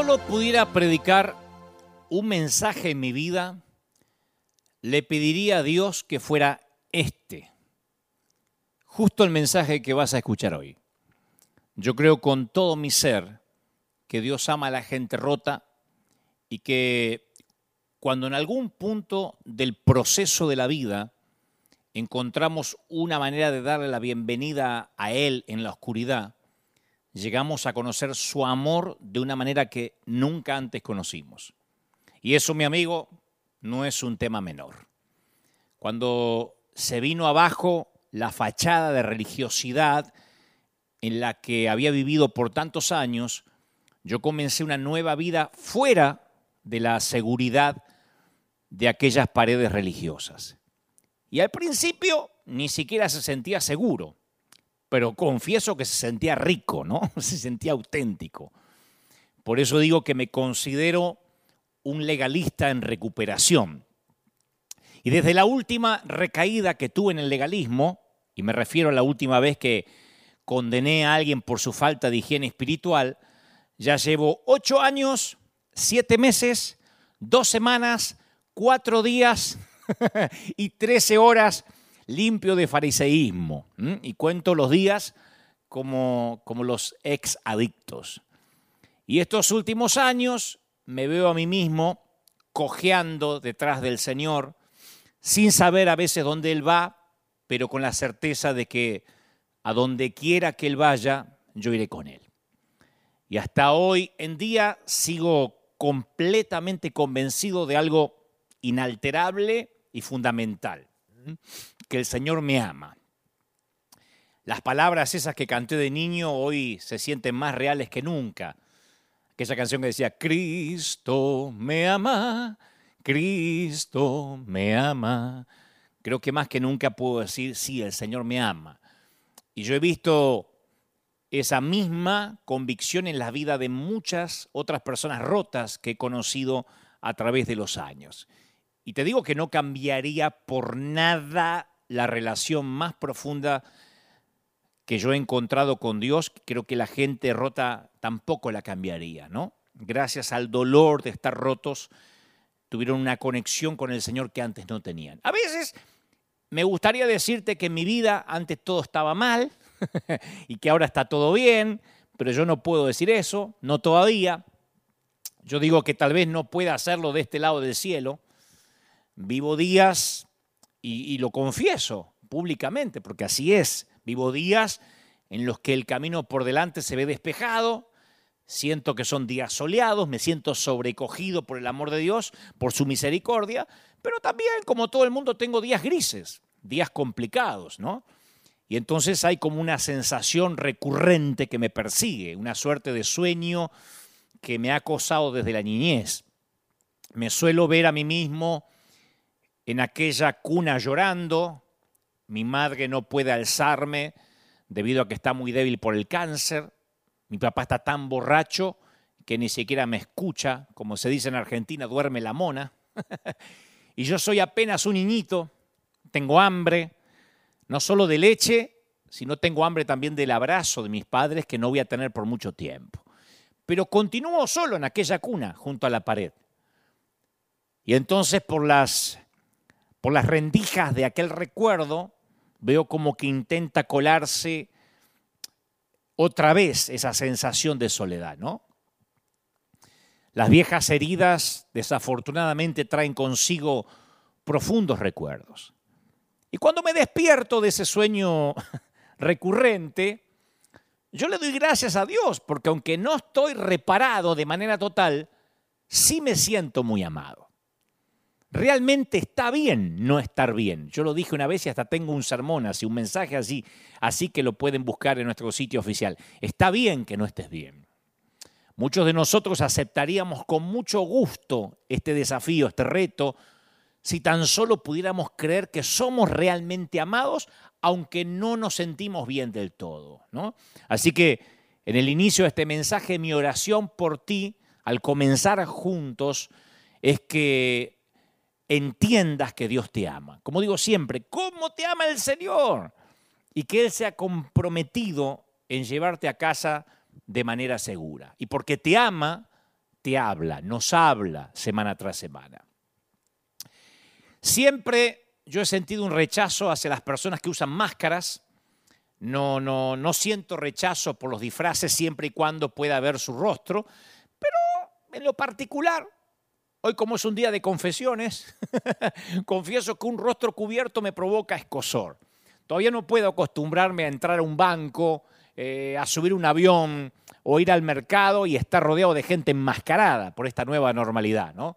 solo pudiera predicar un mensaje en mi vida, le pediría a Dios que fuera este, justo el mensaje que vas a escuchar hoy. Yo creo con todo mi ser que Dios ama a la gente rota y que cuando en algún punto del proceso de la vida encontramos una manera de darle la bienvenida a Él en la oscuridad, llegamos a conocer su amor de una manera que nunca antes conocimos. Y eso, mi amigo, no es un tema menor. Cuando se vino abajo la fachada de religiosidad en la que había vivido por tantos años, yo comencé una nueva vida fuera de la seguridad de aquellas paredes religiosas. Y al principio ni siquiera se sentía seguro pero confieso que se sentía rico, ¿no? Se sentía auténtico. Por eso digo que me considero un legalista en recuperación. Y desde la última recaída que tuve en el legalismo, y me refiero a la última vez que condené a alguien por su falta de higiene espiritual, ya llevo ocho años, siete meses, dos semanas, cuatro días y trece horas limpio de fariseísmo. Y cuento los días como, como los ex adictos. Y estos últimos años me veo a mí mismo cojeando detrás del Señor, sin saber a veces dónde Él va, pero con la certeza de que a donde quiera que Él vaya, yo iré con Él. Y hasta hoy en día sigo completamente convencido de algo inalterable y fundamental que el Señor me ama. Las palabras esas que canté de niño hoy se sienten más reales que nunca. Aquella canción que decía, Cristo me ama, Cristo me ama. Creo que más que nunca puedo decir, sí, el Señor me ama. Y yo he visto esa misma convicción en la vida de muchas otras personas rotas que he conocido a través de los años. Y te digo que no cambiaría por nada la relación más profunda que yo he encontrado con Dios. Creo que la gente rota tampoco la cambiaría, ¿no? Gracias al dolor de estar rotos, tuvieron una conexión con el Señor que antes no tenían. A veces me gustaría decirte que en mi vida antes todo estaba mal y que ahora está todo bien, pero yo no puedo decir eso, no todavía. Yo digo que tal vez no pueda hacerlo de este lado del cielo, Vivo días, y, lo confieso públicamente, porque así es, vivo días en los que el camino por delante se ve despejado, siento que son días soleados, me siento sobrecogido por el amor de Dios, por su misericordia, pero también, como todo el mundo, tengo días grises, días complicados, ¿no? Y entonces hay como una sensación recurrente que me persigue, una suerte de sueño que me ha acosado desde la niñez. Me suelo ver a mí mismo en aquella cuna llorando, mi madre no puede alzarme debido a que está muy débil por el cáncer, mi papá está tan borracho que ni siquiera me escucha, como se dice en Argentina, duerme la mona, y yo soy apenas un niñito, tengo hambre, no solo de leche, sino tengo hambre también del abrazo de mis padres que no voy a tener por mucho tiempo. Pero continúo solo en aquella cuna, junto a la pared. Y entonces por las por las rendijas de aquel recuerdo, veo como que intenta colarse otra vez esa sensación de soledad, ¿no? Las viejas heridas desafortunadamente traen consigo profundos recuerdos. Y cuando me despierto de ese sueño recurrente, yo le doy gracias a Dios, porque aunque no estoy reparado de manera total, sí me siento muy amado. Realmente está bien no estar bien. Yo lo dije una vez y hasta tengo un sermón así, un mensaje así, así que lo pueden buscar en nuestro sitio oficial. Está bien que no estés bien. Muchos de nosotros aceptaríamos con mucho gusto este desafío, este reto, si tan solo pudiéramos creer que somos realmente amados, aunque no nos sentimos bien del todo. ¿no? Así que en el inicio de este mensaje, mi oración por ti, al comenzar juntos, es que entiendas que Dios te ama. Como digo siempre, ¿cómo te ama el Señor? Y que Él se ha comprometido en llevarte a casa de manera segura. Y porque te ama, te habla, nos habla semana tras semana. Siempre yo he sentido un rechazo hacia las personas que usan máscaras. No, no, no siento rechazo por los disfraces siempre y cuando pueda ver su rostro, pero en lo particular, hoy como es un día de confesiones, confieso que un rostro cubierto me provoca escosor. Todavía no puedo acostumbrarme a entrar a un banco, eh, a subir un avión o ir al mercado y estar rodeado de gente enmascarada por esta nueva normalidad, ¿no?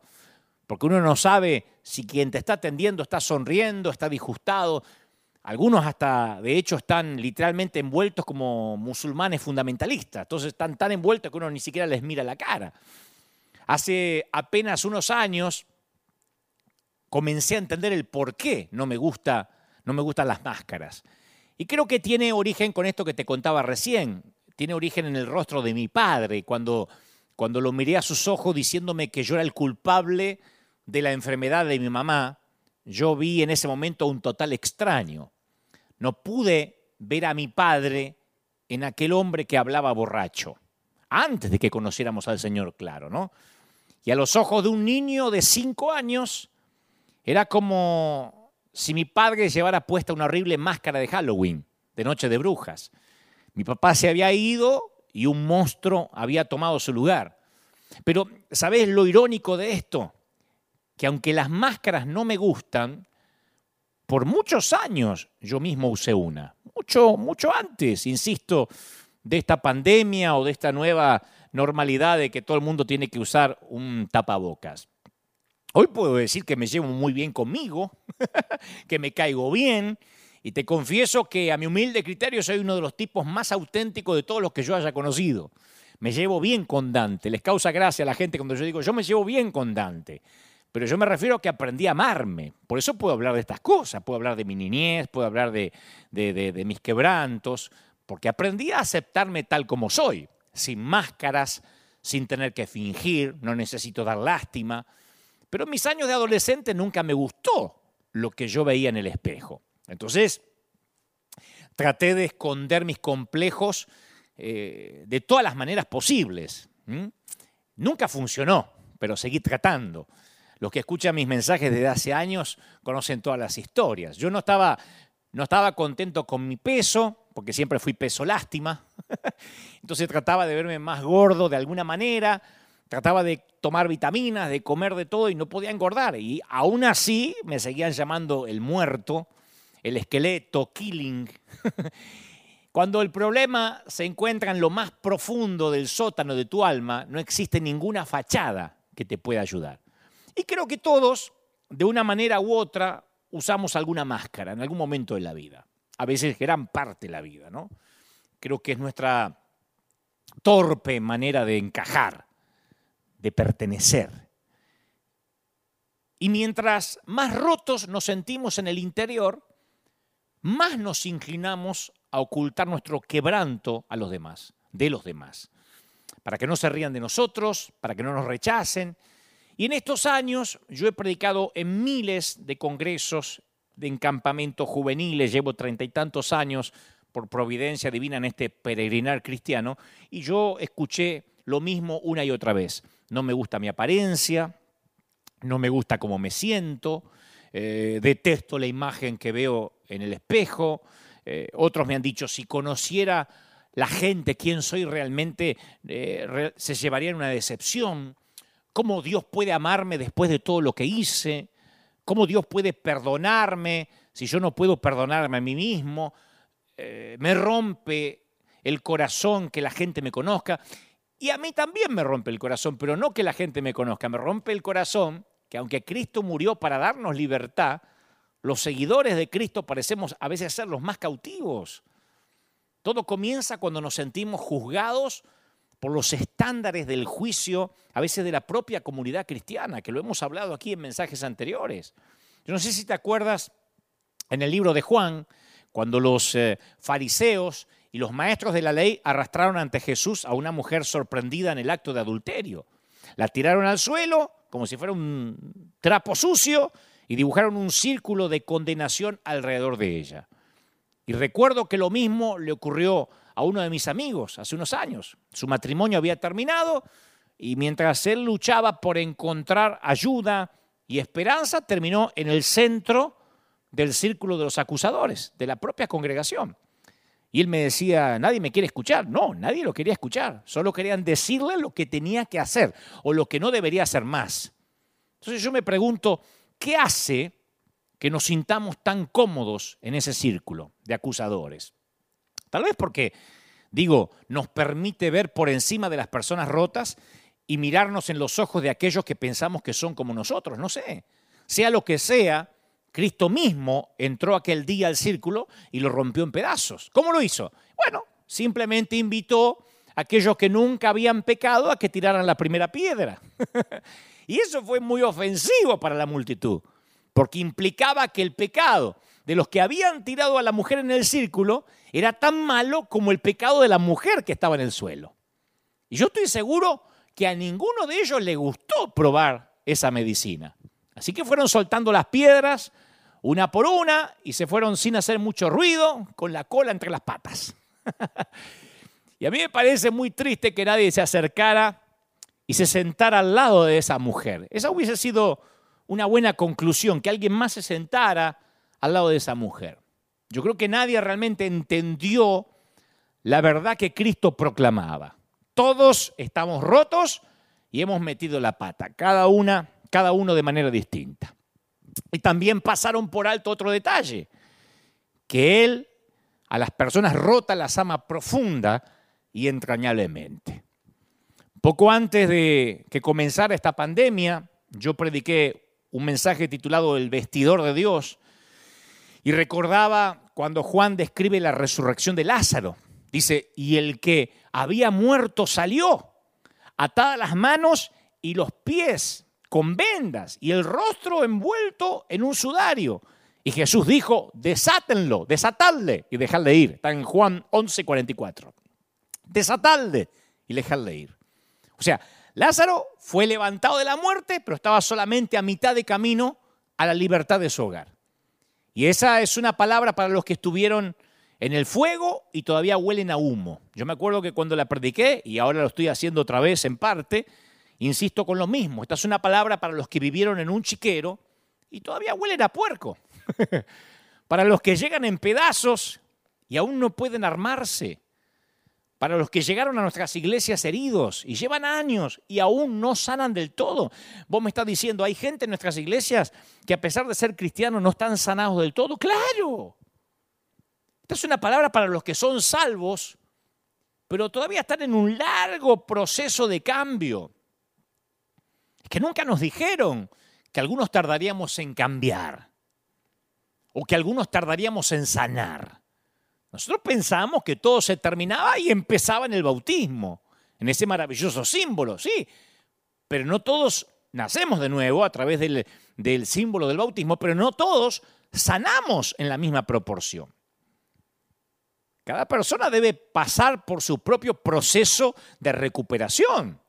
Porque uno no sabe si quien te está atendiendo está sonriendo, está disgustado. Algunos hasta, de hecho, están literalmente envueltos como musulmanes fundamentalistas. Entonces están tan envueltos que uno ni siquiera les mira la cara. Hace apenas unos años comencé a entender el por qué no me, gusta, no me gustan las máscaras. Y creo que tiene origen con esto que te contaba recién. Tiene origen en el rostro de mi padre, cuando, cuando lo miré a sus ojos diciéndome que yo era el culpable de la enfermedad de mi mamá, yo vi en ese momento un total extraño. No pude ver a mi padre en aquel hombre que hablaba borracho, antes de que conociéramos al Señor, claro, ¿no? Y a los ojos de un niño de cinco años, era como si mi padre llevara puesta una horrible máscara de Halloween, de Noche de Brujas. Mi papá se había ido y un monstruo había tomado su lugar. Pero, ¿sabes lo irónico de esto? que aunque las máscaras no me gustan, por muchos años yo mismo usé una. Mucho, mucho antes, insisto, de esta pandemia o de esta nueva normalidad de que todo el mundo tiene que usar un tapabocas. Hoy puedo decir que me llevo muy bien conmigo, que me caigo bien, y te confieso que a mi humilde criterio soy uno de los tipos más auténticos de todos los que yo haya conocido. Me llevo bien con Dante. Les causa gracia a la gente cuando yo digo, yo me llevo bien con Dante. Pero yo me refiero a que aprendí a amarme. Por eso puedo hablar de estas cosas. Puedo hablar de mi niñez, puedo hablar de, de, mis quebrantos, porque aprendí a aceptarme tal como soy, sin máscaras, sin tener que fingir, no necesito dar lástima. Pero en mis años de adolescente nunca me gustó lo que yo veía en el espejo. Entonces, traté de esconder mis complejos eh, de todas las maneras posibles. Nunca funcionó, pero seguí tratando. Los que escuchan mis mensajes desde hace años conocen todas las historias. Yo no estaba, no estaba contento con mi peso, porque siempre fui peso lástima. Entonces trataba de verme más gordo de alguna manera, trataba de tomar vitaminas, de comer de todo y no podía engordar. Y aún así me seguían llamando el muerto, el esqueleto, killing. Cuando el problema se encuentra en lo más profundo del sótano de tu alma, no existe ninguna fachada que te pueda ayudar. Y creo que todos, de una manera u otra, usamos alguna máscara en algún momento de la vida. A veces gran parte de la vida, ¿no? Creo que es nuestra torpe manera de encajar, de pertenecer. Y mientras más rotos nos sentimos en el interior, más nos inclinamos a ocultar nuestro quebranto a los demás, de los demás, para que no se rían de nosotros, para que no nos rechacen, y en estos años yo he predicado en miles de congresos, de encampamentos juveniles, llevo treinta y tantos años por providencia divina en este peregrinar cristiano, y yo escuché lo mismo una y otra vez. No me gusta mi apariencia, no me gusta cómo me siento, eh, detesto la imagen que veo en el espejo. Eh, otros me han dicho, si conociera la gente quién soy realmente, eh, se llevaría en una decepción cómo Dios puede amarme después de todo lo que hice, cómo Dios puede perdonarme si yo no puedo perdonarme a mí mismo. Eh, me rompe el corazón que la gente me conozca. Y a mí también me rompe el corazón, pero no que la gente me conozca, me rompe el corazón que aunque Cristo murió para darnos libertad, los seguidores de Cristo parecemos a veces ser los más cautivos. Todo comienza cuando nos sentimos juzgados por los estándares del juicio, a veces de la propia comunidad cristiana, que lo hemos hablado aquí en mensajes anteriores. Yo no sé si te acuerdas en el libro de Juan, cuando los eh, fariseos y los maestros de la ley arrastraron ante Jesús a una mujer sorprendida en el acto de adulterio. La tiraron al suelo como si fuera un trapo sucio y dibujaron un círculo de condenación alrededor de ella. Y recuerdo que lo mismo le ocurrió a uno de mis amigos hace unos años. Su matrimonio había terminado, y mientras él luchaba por encontrar ayuda y esperanza, terminó en el centro del círculo de los acusadores, de la propia congregación. Y él me decía, nadie me quiere escuchar. No, nadie lo quería escuchar. Solo querían decirle lo que tenía que hacer o lo que no debería hacer más. Entonces yo me pregunto, ¿qué hace que nos sintamos tan cómodos en ese círculo de acusadores? Tal vez porque, digo, nos permite ver por encima de las personas rotas y mirarnos en los ojos de aquellos que pensamos que son como nosotros. No sé. Sea lo que sea, Cristo mismo entró aquel día al círculo y lo rompió en pedazos. ¿Cómo lo hizo? Bueno, simplemente invitó a aquellos que nunca habían pecado a que tiraran la primera piedra. y eso fue muy ofensivo para la multitud, porque implicaba que el pecado de los que habían tirado a la mujer en el círculo era tan malo como el pecado de la mujer que estaba en el suelo. Y yo estoy seguro que a ninguno de ellos le gustó probar esa medicina. Así que fueron soltando las piedras una por una y se fueron sin hacer mucho ruido, con la cola entre las patas. y a mí me parece muy triste que nadie se acercara y se sentara al lado de esa mujer. Esa hubiese sido una buena conclusión, que alguien más se sentara al lado de esa mujer. Yo creo que nadie realmente entendió la verdad que Cristo proclamaba. Todos estamos rotos y hemos metido la pata, cada una cada uno de manera distinta. Y también pasaron por alto otro detalle, que Él a las personas rotas las ama profunda y entrañablemente. Poco antes de que comenzara esta pandemia, yo prediqué un mensaje titulado El vestidor de Dios y recordaba cuando Juan describe la resurrección de Lázaro. Dice, y el que había muerto salió, atadas las manos y los pies con vendas y el rostro envuelto en un sudario. Y Jesús dijo, desátenlo, desatadle y dejadle ir. Está en Juan 11, 44. Desatadle y dejadle ir. O sea, Lázaro fue levantado de la muerte, pero estaba solamente a mitad de camino a la libertad de su hogar. Y esa es una palabra para los que estuvieron en el fuego y todavía huelen a humo. Yo me acuerdo que cuando la prediqué, y ahora lo estoy haciendo otra vez en parte, Insisto con lo mismo, esta es una palabra para los que vivieron en un chiquero y todavía huelen a puerco. para los que llegan en pedazos y aún no pueden armarse. Para los que llegaron a nuestras iglesias heridos y llevan años y aún no sanan del todo. Vos me estás diciendo, hay gente en nuestras iglesias que a pesar de ser cristianos no están sanados del todo. Claro. Esta es una palabra para los que son salvos, pero todavía están en un largo proceso de cambio que nunca nos dijeron que algunos tardaríamos en cambiar o que algunos tardaríamos en sanar. Nosotros pensamos que todo se terminaba y empezaba en el bautismo, en ese maravilloso símbolo, sí, pero no todos nacemos de nuevo a través del, del símbolo del bautismo, pero no todos sanamos en la misma proporción. Cada persona debe pasar por su propio proceso de recuperación.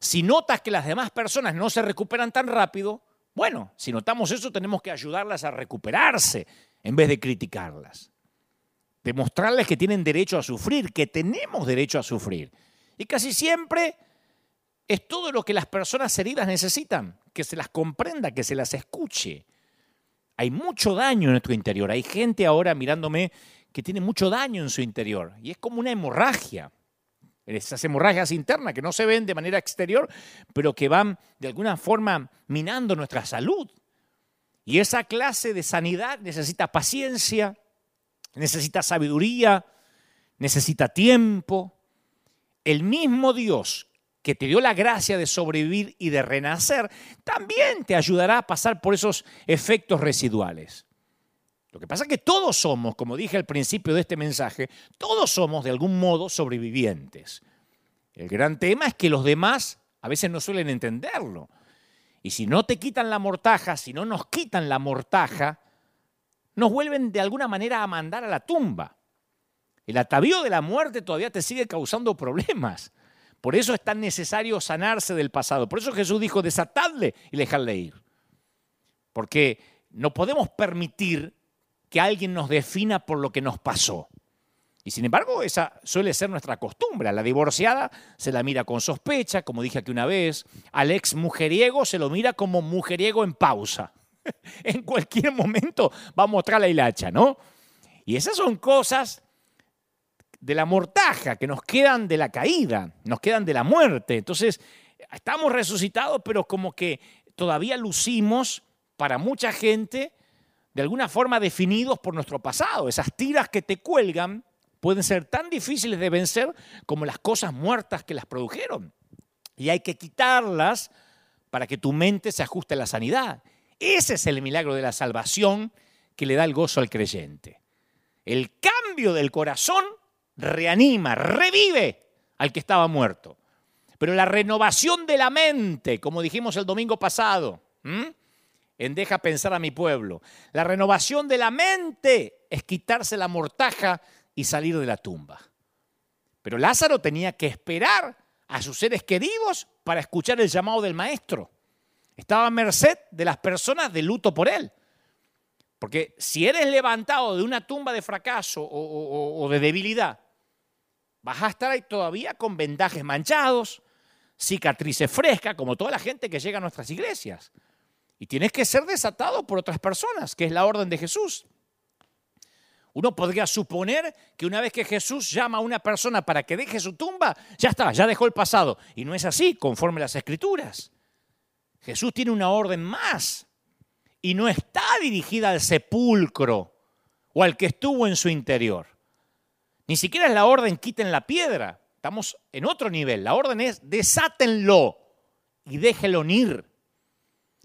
Si notas que las demás personas no se recuperan tan rápido, bueno, si notamos eso tenemos que ayudarlas a recuperarse en vez de criticarlas. Demostrarles que tienen derecho a sufrir, que tenemos derecho a sufrir. Y casi siempre es todo lo que las personas heridas necesitan, que se las comprenda, que se las escuche. Hay mucho daño en nuestro interior. Hay gente ahora mirándome que tiene mucho daño en su interior. Y es como una hemorragia esas hemorragias internas que no se ven de manera exterior, pero que van de alguna forma minando nuestra salud. Y esa clase de sanidad necesita paciencia, necesita sabiduría, necesita tiempo. El mismo Dios que te dio la gracia de sobrevivir y de renacer, también te ayudará a pasar por esos efectos residuales. Lo que pasa es que todos somos, como dije al principio de este mensaje, todos somos de algún modo sobrevivientes. El gran tema es que los demás a veces no suelen entenderlo. Y si no te quitan la mortaja, si no nos quitan la mortaja, nos vuelven de alguna manera a mandar a la tumba. El atavío de la muerte todavía te sigue causando problemas. Por eso es tan necesario sanarse del pasado. Por eso Jesús dijo, desatadle y dejarle ir. Porque no podemos permitir que alguien nos defina por lo que nos pasó. Y sin embargo, esa suele ser nuestra costumbre. A la divorciada se la mira con sospecha, como dije aquí una vez. Al ex mujeriego se lo mira como mujeriego en pausa. en cualquier momento va a mostrar la hilacha, ¿no? Y esas son cosas de la mortaja, que nos quedan de la caída, nos quedan de la muerte. Entonces, estamos resucitados, pero como que todavía lucimos para mucha gente de alguna forma definidos por nuestro pasado. Esas tiras que te cuelgan pueden ser tan difíciles de vencer como las cosas muertas que las produjeron. Y hay que quitarlas para que tu mente se ajuste a la sanidad. Ese es el milagro de la salvación que le da el gozo al creyente. El cambio del corazón reanima, revive al que estaba muerto. Pero la renovación de la mente, como dijimos el domingo pasado, en Deja pensar a mi pueblo, la renovación de la mente es quitarse la mortaja y salir de la tumba. Pero Lázaro tenía que esperar a sus seres queridos para escuchar el llamado del maestro. Estaba a merced de las personas de luto por él. Porque si eres levantado de una tumba de fracaso o, de debilidad, vas a estar ahí todavía con vendajes manchados, cicatrices frescas, como toda la gente que llega a nuestras iglesias. Y tienes que ser desatado por otras personas, que es la orden de Jesús. Uno podría suponer que una vez que Jesús llama a una persona para que deje su tumba, ya está, ya dejó el pasado. Y no es así, conforme las escrituras. Jesús tiene una orden más y no está dirigida al sepulcro o al que estuvo en su interior. Ni siquiera es la orden quiten la piedra. Estamos en otro nivel. La orden es desátenlo y déjelo ir.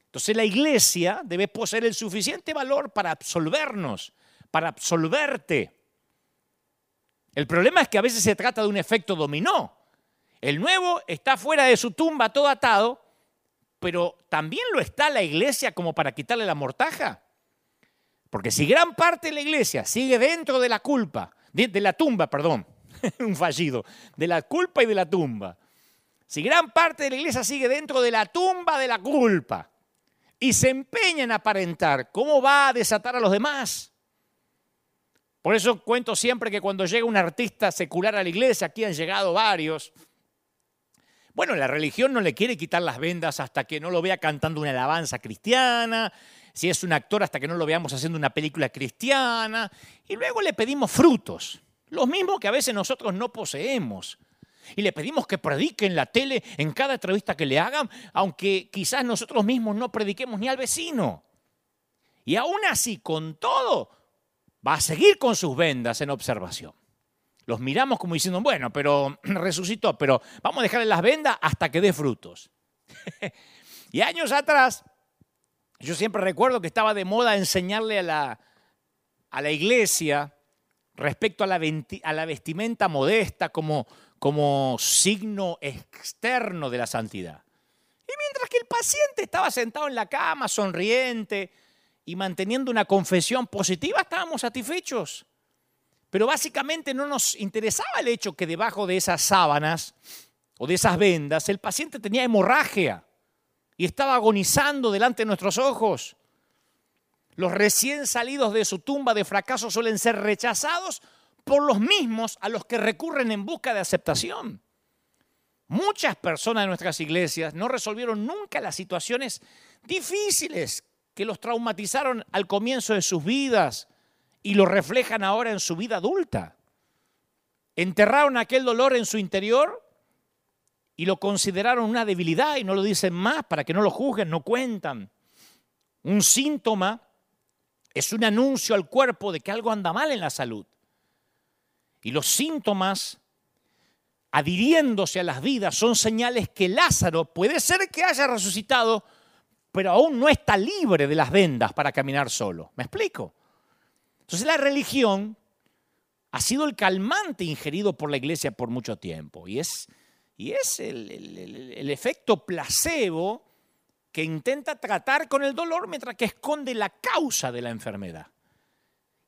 Entonces la iglesia debe poseer el suficiente valor para absolvernos para absolverte. El problema es que a veces se trata de un efecto dominó. El nuevo está fuera de su tumba todo atado, pero también lo está la iglesia como para quitarle la mortaja. Porque si gran parte de la iglesia sigue dentro de la culpa, de, la tumba, perdón, un fallido, de la culpa y de la tumba. Si gran parte de la iglesia sigue dentro de la tumba de la culpa y se empeña en aparentar, ¿cómo va a desatar a los demás? Por eso cuento siempre que cuando llega un artista secular a la iglesia, aquí han llegado varios, bueno, la religión no le quiere quitar las vendas hasta que no lo vea cantando una alabanza cristiana, si es un actor hasta que no lo veamos haciendo una película cristiana, y luego le pedimos frutos, los mismos que a veces nosotros no poseemos. Y le pedimos que predique en la tele en cada entrevista que le hagan, aunque quizás nosotros mismos no prediquemos ni al vecino. Y aún así, con todo, va a seguir con sus vendas en observación. Los miramos como diciendo, bueno, pero resucitó, pero vamos a dejarle las vendas hasta que dé frutos. y años atrás, yo siempre recuerdo que estaba de moda enseñarle a la, a la iglesia respecto a la, a la vestimenta modesta como, como signo externo de la santidad. Y mientras que el paciente estaba sentado en la cama, sonriente, y manteniendo una confesión positiva estábamos satisfechos. Pero básicamente no nos interesaba el hecho que debajo de esas sábanas o de esas vendas el paciente tenía hemorragia y estaba agonizando delante de nuestros ojos. Los recién salidos de su tumba de fracaso suelen ser rechazados por los mismos a los que recurren en busca de aceptación. Muchas personas de nuestras iglesias no resolvieron nunca las situaciones difíciles que los traumatizaron al comienzo de sus vidas y lo reflejan ahora en su vida adulta. Enterraron aquel dolor en su interior y lo consideraron una debilidad y no lo dicen más para que no lo juzguen, no cuentan. Un síntoma es un anuncio al cuerpo de que algo anda mal en la salud. Y los síntomas, adhiriéndose a las vidas, son señales que Lázaro puede ser que haya resucitado, pero aún no está libre de las vendas para caminar solo. ¿Me explico? Entonces la religión ha sido el calmante ingerido por la iglesia por mucho tiempo y es, y es el, efecto placebo que intenta tratar con el dolor mientras que esconde la causa de la enfermedad.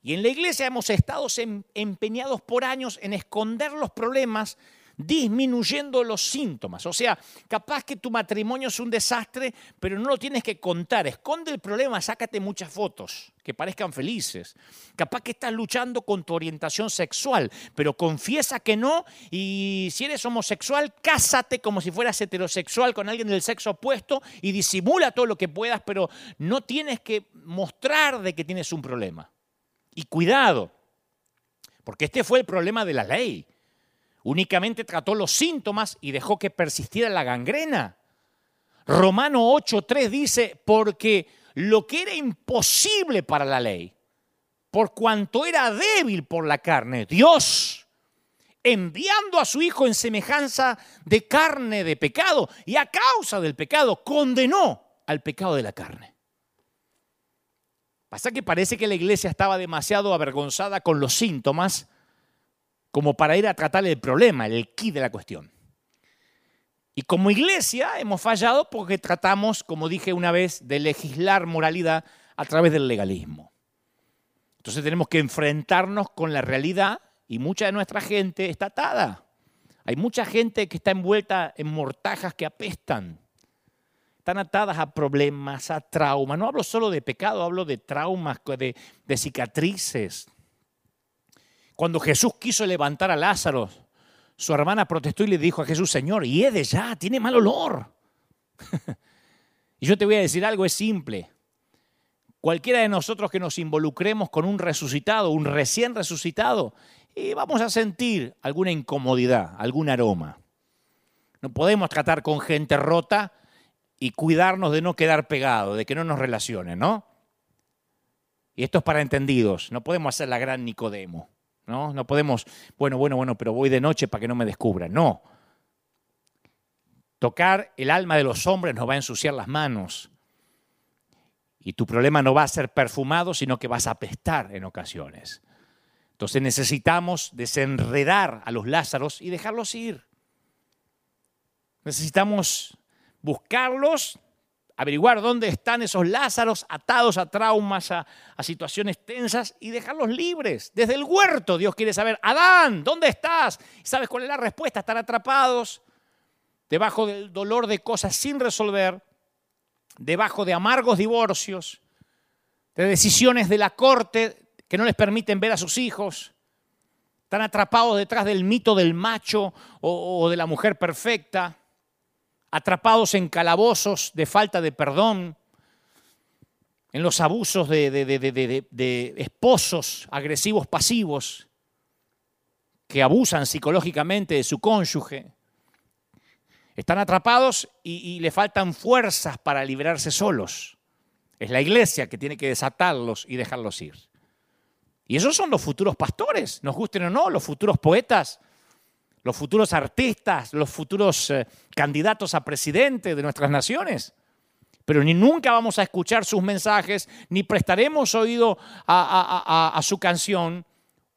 Y en la iglesia hemos estado em, empeñados por años en esconder los problemas disminuyendo los síntomas. O sea, capaz que tu matrimonio es un desastre, pero no lo tienes que contar. Esconde el problema, sácate muchas fotos que parezcan felices. Capaz que estás luchando con tu orientación sexual, pero confiesa que no y si eres homosexual, cásate como si fueras heterosexual con alguien del sexo opuesto y disimula todo lo que puedas, pero no tienes que mostrar de que tienes un problema. Y cuidado, porque este fue el problema de la ley únicamente trató los síntomas y dejó que persistiera la gangrena. Romano 8.3 dice, porque lo que era imposible para la ley, por cuanto era débil por la carne, Dios, enviando a su Hijo en semejanza de carne de pecado, y a causa del pecado condenó al pecado de la carne. Pasa que parece que la iglesia estaba demasiado avergonzada con los síntomas como para ir a tratar el problema, el key de la cuestión. Y como iglesia hemos fallado porque tratamos, como dije una vez, de legislar moralidad a través del legalismo. Entonces tenemos que enfrentarnos con la realidad y mucha de nuestra gente está atada. Hay mucha gente que está envuelta en mortajas que apestan. Están atadas a problemas, a traumas. No hablo solo de pecado, hablo de traumas, de, de cicatrices, cuando Jesús quiso levantar a Lázaro, su hermana protestó y le dijo a Jesús, Señor, hiede ya, tiene mal olor. y yo te voy a decir algo, es simple. Cualquiera de nosotros que nos involucremos con un resucitado, un recién resucitado, vamos a sentir alguna incomodidad, algún aroma. No podemos tratar con gente rota y cuidarnos de no quedar pegado, de que no nos relacionen, ¿no? Y esto es para entendidos, no podemos hacer la gran Nicodemo. ¿No? No podemos, bueno, bueno, bueno, pero voy de noche para que no me descubran. No. Tocar el alma de los hombres nos va a ensuciar las manos. Y tu problema no va a ser perfumado, sino que vas a apestar en ocasiones. Entonces necesitamos desenredar a los Lázaros y dejarlos ir. Necesitamos buscarlos averiguar dónde están esos Lázaros atados a traumas, a, situaciones tensas y dejarlos libres. Desde el huerto Dios quiere saber, Adán, ¿dónde estás? ¿Sabes cuál es la respuesta? Están atrapados debajo del dolor de cosas sin resolver, debajo de amargos divorcios, de decisiones de la corte que no les permiten ver a sus hijos. Están atrapados detrás del mito del macho o de la mujer perfecta atrapados en calabozos de falta de perdón, en los abusos de, esposos agresivos pasivos que abusan psicológicamente de su cónyuge. Están atrapados y, y le faltan fuerzas para liberarse solos. Es la iglesia que tiene que desatarlos y dejarlos ir. Y esos son los futuros pastores, nos gusten o no, los futuros poetas, los futuros artistas, los futuros eh, candidatos a presidente de nuestras naciones. Pero ni nunca vamos a escuchar sus mensajes, ni prestaremos oído a, su canción,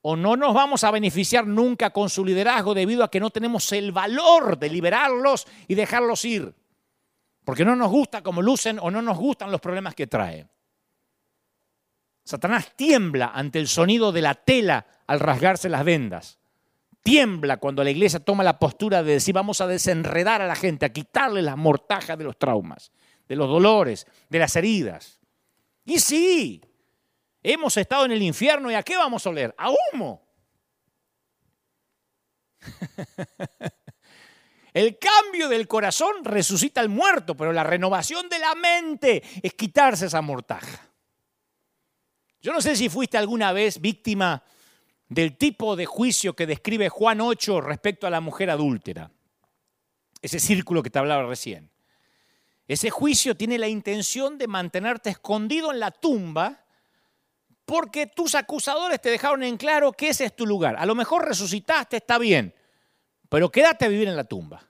o no nos vamos a beneficiar nunca con su liderazgo debido a que no tenemos el valor de liberarlos y dejarlos ir. Porque no nos gusta cómo lucen o no nos gustan los problemas que traen. Satanás tiembla ante el sonido de la tela al rasgarse las vendas tiembla cuando la iglesia toma la postura de decir vamos a desenredar a la gente, a quitarle las mortajas de los traumas, de los dolores, de las heridas. Y sí, hemos estado en el infierno y ¿a qué vamos a oler? A humo. El cambio del corazón resucita al muerto, pero la renovación de la mente es quitarse esa mortaja. Yo no sé si fuiste alguna vez víctima del tipo de juicio que describe Juan 8 respecto a la mujer adúltera. Ese círculo que te hablaba recién. Ese juicio tiene la intención de mantenerte escondido en la tumba porque tus acusadores te dejaron en claro que ese es tu lugar. A lo mejor resucitaste, está bien, pero quédate a vivir en la tumba.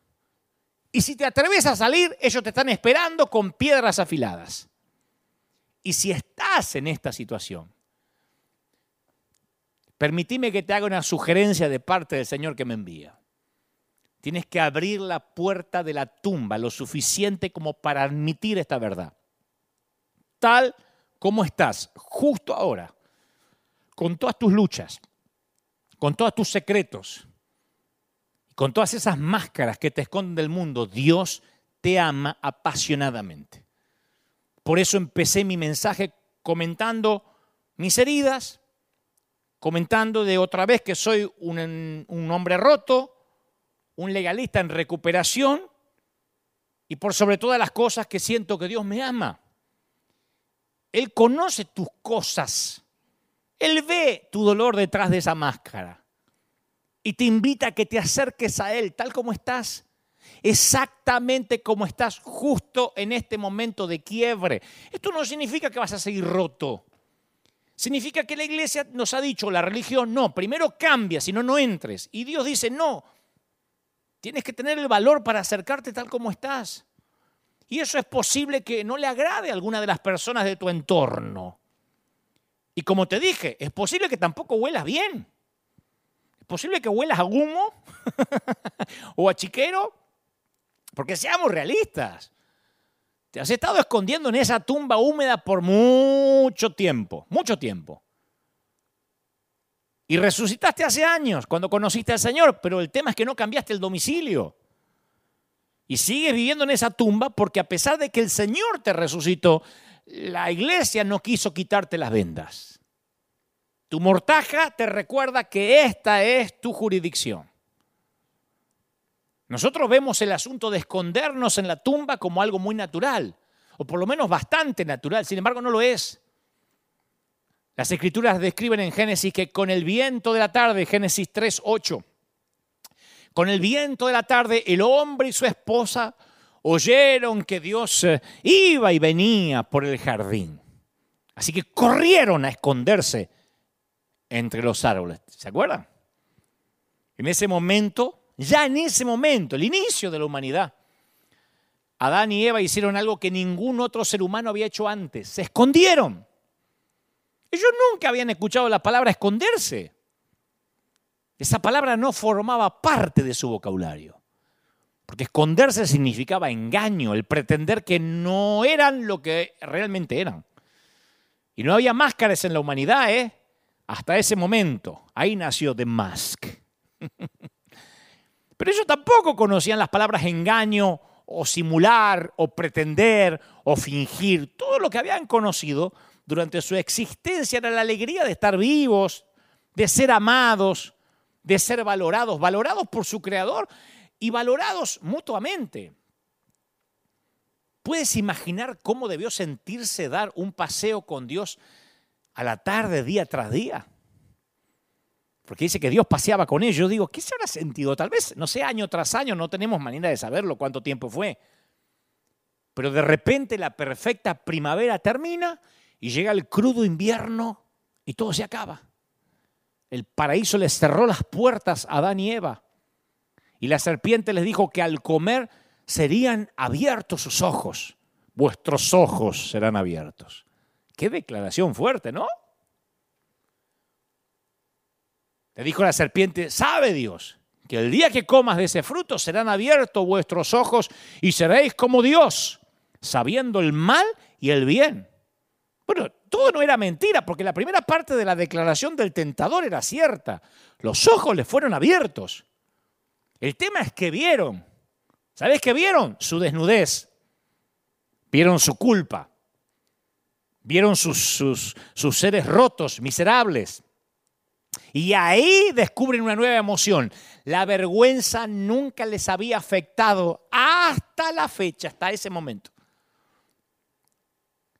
Y si te atreves a salir, ellos te están esperando con piedras afiladas. Y si estás en esta situación, Permitime que te haga una sugerencia de parte del Señor que me envía. Tienes que abrir la puerta de la tumba lo suficiente como para admitir esta verdad. Tal como estás justo ahora, con todas tus luchas, con todos tus secretos, Con todas esas máscaras que te esconden del mundo, Dios te ama apasionadamente. Por eso empecé mi mensaje comentando mis heridas, comentando de otra vez que soy un, un hombre roto, un legalista en recuperación y por sobre todas las cosas que siento que Dios me ama. Él conoce tus cosas. Él ve tu dolor detrás de esa máscara. Y te invita a que te acerques a Él tal como estás. Exactamente como estás justo en este momento de quiebre. Esto no significa que vas a seguir roto. Significa que la iglesia nos ha dicho, la religión, no, primero cambia, si no, no entres. Y Dios dice, no, tienes que tener el valor para acercarte tal como estás. Y eso es posible que no le agrade a alguna de las personas de tu entorno. Y como te dije, es posible que tampoco huelas bien. Es posible que huelas a humo o a chiquero, porque seamos realistas. Te has estado escondiendo en esa tumba húmeda por mucho tiempo, mucho tiempo. Y resucitaste hace años cuando conociste al Señor, pero el tema es que no cambiaste el domicilio. Y sigues viviendo en esa tumba porque a pesar de que el Señor te resucitó, la iglesia no quiso quitarte las vendas. Tu mortaja te recuerda que esta es tu jurisdicción. Nosotros vemos el asunto de escondernos en la tumba como algo muy natural, o por lo menos bastante natural, sin embargo no lo es. Las escrituras describen en Génesis que con el viento de la tarde, Génesis 3, 8, con el viento de la tarde, el hombre y su esposa oyeron que Dios eh, iba y venía por el jardín. Así que corrieron a esconderse entre los árboles. ¿Se acuerdan? En ese momento, ya en ese momento, el inicio de la humanidad, Adán y Eva hicieron algo que ningún otro ser humano había hecho antes. Se escondieron. Ellos nunca habían escuchado la palabra esconderse. Esa palabra no formaba parte de su vocabulario. Porque esconderse significaba engaño, el pretender que no eran lo que realmente eran. Y no había máscaras en la humanidad, ¿eh? Hasta ese momento. Ahí nació The Mask. Pero ellos tampoco conocían las palabras engaño o simular o pretender o fingir. Todo lo que habían conocido durante su existencia era la alegría de estar vivos, de ser amados, de ser valorados, valorados por su creador y valorados mutuamente. ¿Puedes imaginar cómo debió sentirse dar un paseo con Dios a la tarde, día tras día? Porque dice que Dios paseaba con ellos. Digo, ¿qué se habrá sentido? Tal vez, no sé, año tras año, no tenemos manera de saberlo cuánto tiempo fue. Pero de repente la perfecta primavera termina y llega el crudo invierno y todo se acaba. El paraíso les cerró las puertas a Adán y Eva. Y la serpiente les dijo que al comer serían abiertos sus ojos. Vuestros ojos serán abiertos. Qué declaración fuerte, ¿no? Le dijo la serpiente, sabe Dios que el día que comas de ese fruto serán abiertos vuestros ojos y seréis como Dios, sabiendo el mal y el bien. Bueno, todo no era mentira, porque la primera parte de la declaración del tentador era cierta. Los ojos le fueron abiertos. El tema es que vieron. ¿Sabes qué vieron? Su desnudez. Vieron su culpa. Vieron sus, sus, sus seres rotos, miserables. Y ahí descubren una nueva emoción. La vergüenza nunca les había afectado hasta la fecha, hasta ese momento.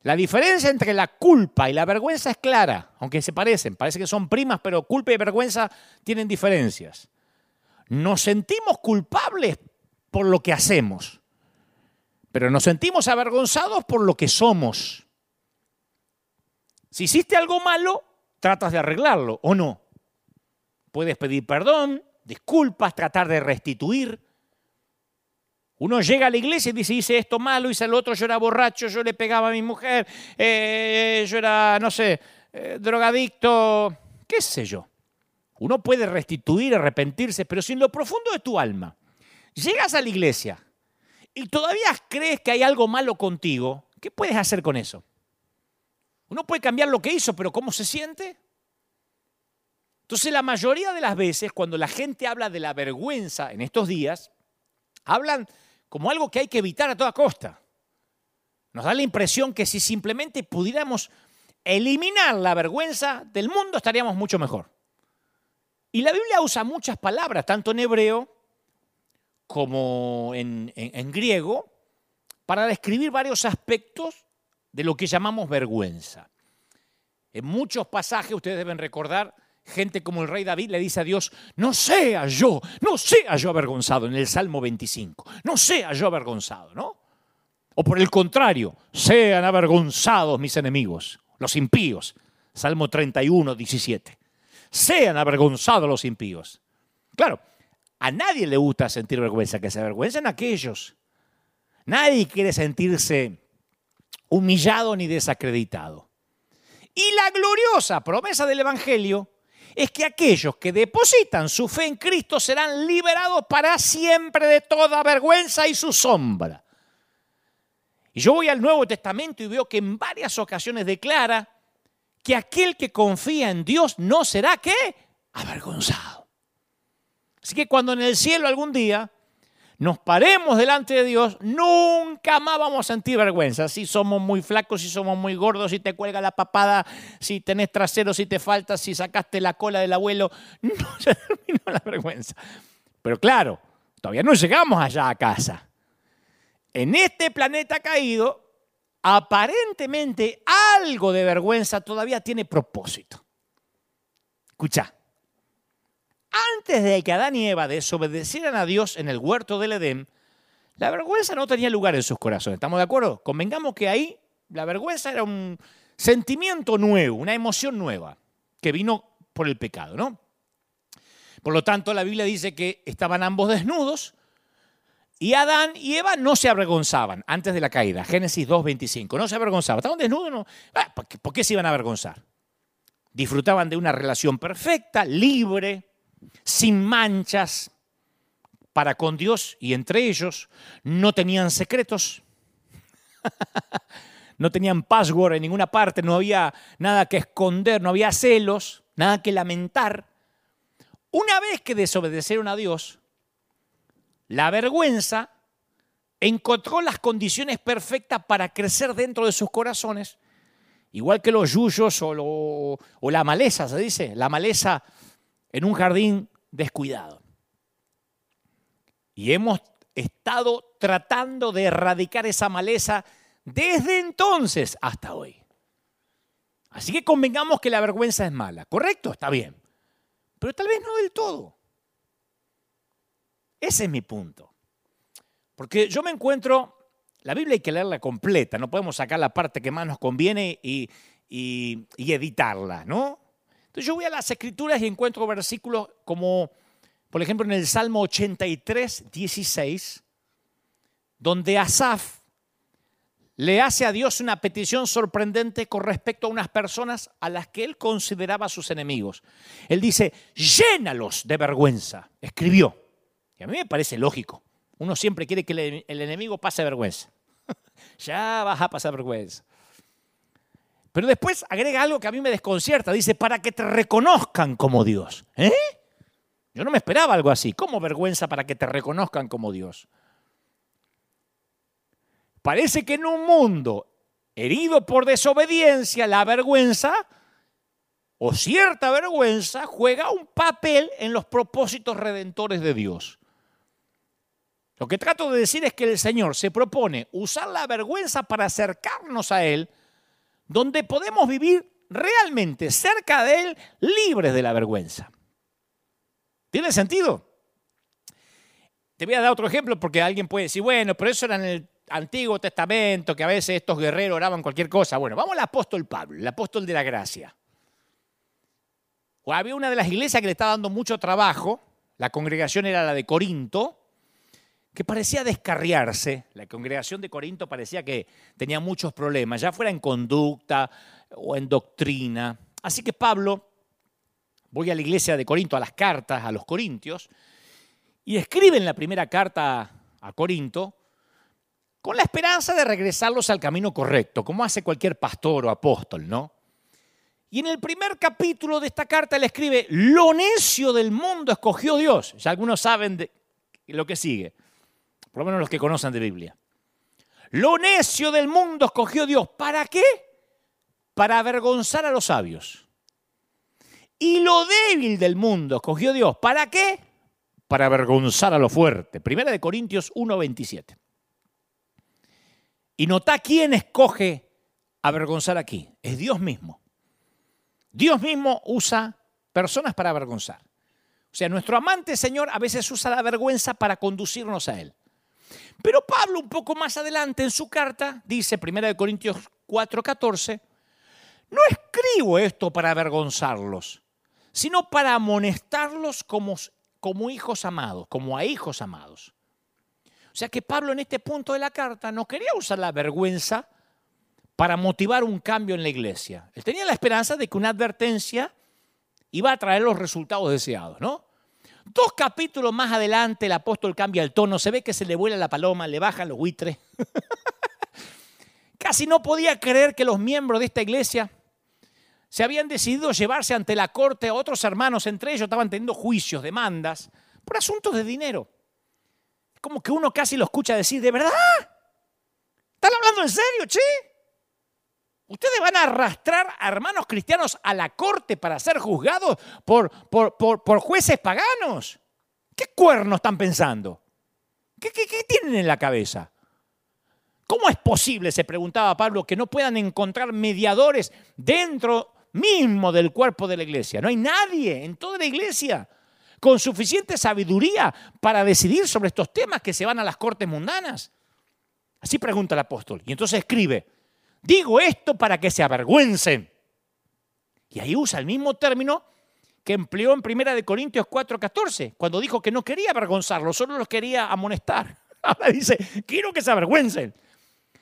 La diferencia entre la culpa y la vergüenza es clara, aunque se parecen, parece que son primas, pero culpa y vergüenza tienen diferencias. Nos sentimos culpables por lo que hacemos, pero nos sentimos avergonzados por lo que somos. Si hiciste algo malo, tratas de arreglarlo o no. Puedes pedir perdón, disculpas, tratar de restituir, uno llega a la iglesia y dice, hice esto malo, hice lo otro, yo era borracho, yo le pegaba a mi mujer, eh, yo era, no sé, eh, drogadicto, qué sé yo. Uno puede restituir, arrepentirse, pero si en lo profundo de tu alma llegas a la iglesia y todavía crees que hay algo malo contigo, ¿qué puedes hacer con eso? Uno puede cambiar lo que hizo, pero ¿cómo se siente? Entonces la mayoría de las veces cuando la gente habla de la vergüenza en estos días, hablan como algo que hay que evitar a toda costa. Nos da la impresión que si simplemente pudiéramos eliminar la vergüenza del mundo estaríamos mucho mejor. Y la Biblia usa muchas palabras, tanto en hebreo como en, griego, para describir varios aspectos de lo que llamamos vergüenza. En muchos pasajes, ustedes deben recordar, gente como el rey David le dice a Dios, no sea yo, no sea yo avergonzado, en el Salmo 25, no sea yo avergonzado, ¿no? O por el contrario, sean avergonzados mis enemigos, los impíos, Salmo 31, 17. Sean avergonzados los impíos. Claro, a nadie le gusta sentir vergüenza, que se avergüencen aquellos. Nadie quiere sentirse humillado ni desacreditado. Y la gloriosa promesa del Evangelio es que aquellos que depositan su fe en Cristo serán liberados para siempre de toda vergüenza y su sombra. Y yo voy al Nuevo Testamento y veo que en varias ocasiones declara que aquel que confía en Dios no será qué? Avergonzado. Así que cuando en el cielo algún día nos paremos delante de Dios, nunca más vamos a sentir vergüenza. Si somos muy flacos, si somos muy gordos, si te cuelga la papada, si tenés trasero, si te falta, si sacaste la cola del abuelo, no se terminó la vergüenza. Pero claro, todavía no llegamos allá a casa. En este planeta caído, aparentemente algo de vergüenza todavía tiene propósito. Escucha, antes de que Adán y Eva desobedecieran a Dios en el huerto del Edén, la vergüenza no tenía lugar en sus corazones. ¿Estamos de acuerdo? Convengamos que ahí la vergüenza era un sentimiento nuevo, una emoción nueva que vino por el pecado, ¿no? Por lo tanto, la Biblia dice que estaban ambos desnudos y Adán y Eva no se avergonzaban antes de la caída. Génesis 2.25. No se avergonzaban. Estaban desnudos. No. Ah, ¿Por qué se iban a avergonzar? Disfrutaban de una relación perfecta, libre, sin manchas para con Dios y entre ellos. No tenían secretos. no tenían password en ninguna parte. No había nada que esconder. No había celos. Nada que lamentar. Una vez que desobedecieron a Dios, la vergüenza encontró las condiciones perfectas para crecer dentro de sus corazones, igual que los yuyos o, o la maleza, se dice, la maleza en un jardín descuidado. Y hemos estado tratando de erradicar esa maleza desde entonces hasta hoy. Así que convengamos que la vergüenza es mala, ¿correcto? Está bien. Pero tal vez no del todo. Ese es mi punto. Porque yo me encuentro, la Biblia hay que leerla completa, no podemos sacar la parte que más nos conviene y, editarla, ¿no? Entonces yo voy a las escrituras y encuentro versículos como, por ejemplo, en el Salmo 83, 16, donde Asaf le hace a Dios una petición sorprendente con respecto a unas personas a las que él consideraba sus enemigos. Él dice, llénalos de vergüenza, escribió. Y a mí me parece lógico. Uno siempre quiere que el enemigo pase vergüenza. ya vas a pasar vergüenza. Pero después agrega algo que a mí me desconcierta. Dice, para que te reconozcan como Dios. ¿Eh? Yo no me esperaba algo así. ¿Cómo vergüenza para que te reconozcan como Dios? Parece que en un mundo herido por desobediencia, la vergüenza o cierta vergüenza juega un papel en los propósitos redentores de Dios. Lo que trato de decir es que el Señor se propone usar la vergüenza para acercarnos a Él, donde podemos vivir realmente cerca de Él, libres de la vergüenza. ¿Tiene sentido? Te voy a dar otro ejemplo porque alguien puede decir, bueno, pero eso era en el Antiguo Testamento, que a veces estos guerreros oraban cualquier cosa. Bueno, vamos al apóstol Pablo, el apóstol de la gracia. O había una de las iglesias que le estaba dando mucho trabajo, la congregación era la de Corinto, que parecía descarriarse. La congregación de Corinto parecía que tenía muchos problemas, ya fuera en conducta o en doctrina. Así que Pablo, voy a la iglesia de Corinto, a las cartas, a los corintios, y escribe en la primera carta a Corinto con la esperanza de regresarlos al camino correcto, como hace cualquier pastor o apóstol, ¿no? Y en el primer capítulo de esta carta él escribe, lo necio del mundo escogió Dios. Ya algunos saben de lo que sigue, por lo menos los que conocen de Biblia. Lo necio del mundo escogió Dios. ¿Para qué? Para avergonzar a los sabios. Y lo débil del mundo escogió Dios. ¿Para qué? Para avergonzar a lo fuerte. Primera de Corintios 1:27. Y nota quién escoge avergonzar aquí. Es Dios mismo. Dios mismo usa personas para avergonzar. O sea, nuestro amante Señor a veces usa la vergüenza para conducirnos a Él. Pero Pablo un poco más adelante en su carta dice, 1 Corintios 4:14, no escribo esto para avergonzarlos, sino para amonestarlos como, como hijos amados, como a hijos amados. O sea que Pablo en este punto de la carta no quería usar la vergüenza para motivar un cambio en la iglesia. Él tenía la esperanza de que una advertencia iba a traer los resultados deseados, ¿no? Dos capítulos más adelante el apóstol cambia el tono, se ve que se le vuela la paloma, le bajan los buitres. Casi no podía creer que los miembros de esta iglesia se habían decidido llevarse ante la corte a otros hermanos, entre ellos estaban teniendo juicios, demandas, por asuntos de dinero. Como que uno casi lo escucha decir, ¿de verdad? ¿Están hablando en serio, che? ¿Ustedes van a arrastrar a hermanos cristianos a la corte para ser juzgados por, por, jueces paganos? ¿Qué cuernos están pensando? ¿Qué, qué, qué tienen en la cabeza? ¿Cómo es posible, se preguntaba Pablo, que no puedan encontrar mediadores dentro mismo del cuerpo de la iglesia? No hay nadie en toda la iglesia con suficiente sabiduría para decidir sobre estos temas que se van a las cortes mundanas. Así pregunta el apóstol. Y entonces escribe, Digo esto para que se avergüencen. Y ahí usa el mismo término que empleó en 1 Corintios 4:14, cuando dijo que no quería avergonzarlos, solo los quería amonestar. Ahora dice, quiero que se avergüencen.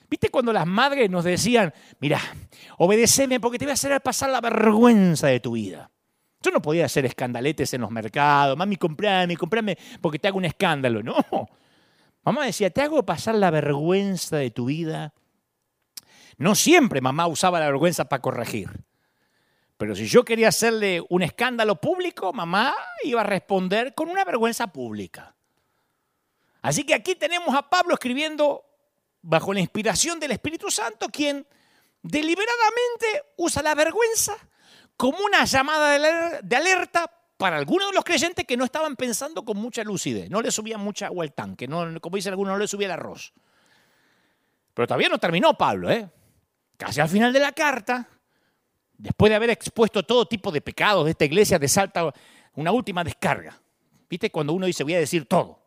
¿Viste cuando las madres nos decían, mira, obedeceme porque te voy a hacer pasar la vergüenza de tu vida? Yo no podía hacer escandaletes en los mercados, mami, comprame, comprame porque te hago un escándalo. No. Mamá decía, te hago pasar la vergüenza de tu vida no siempre mamá usaba la vergüenza para corregir. Pero si yo quería hacerle un escándalo público, mamá iba a responder con una vergüenza pública. Así que aquí tenemos a Pablo escribiendo bajo la inspiración del Espíritu Santo, quien deliberadamente usa la vergüenza como una llamada de alerta para algunos de los creyentes que no estaban pensando con mucha lucidez, no le subía mucha agua al tanque, no, como dicen algunos, no le subía el arroz. Pero todavía no terminó Pablo, ¿eh? Casi al final de la carta, después de haber expuesto todo tipo de pecados de esta iglesia, te salta una última descarga. ¿Viste? Cuando uno dice, voy a decir todo.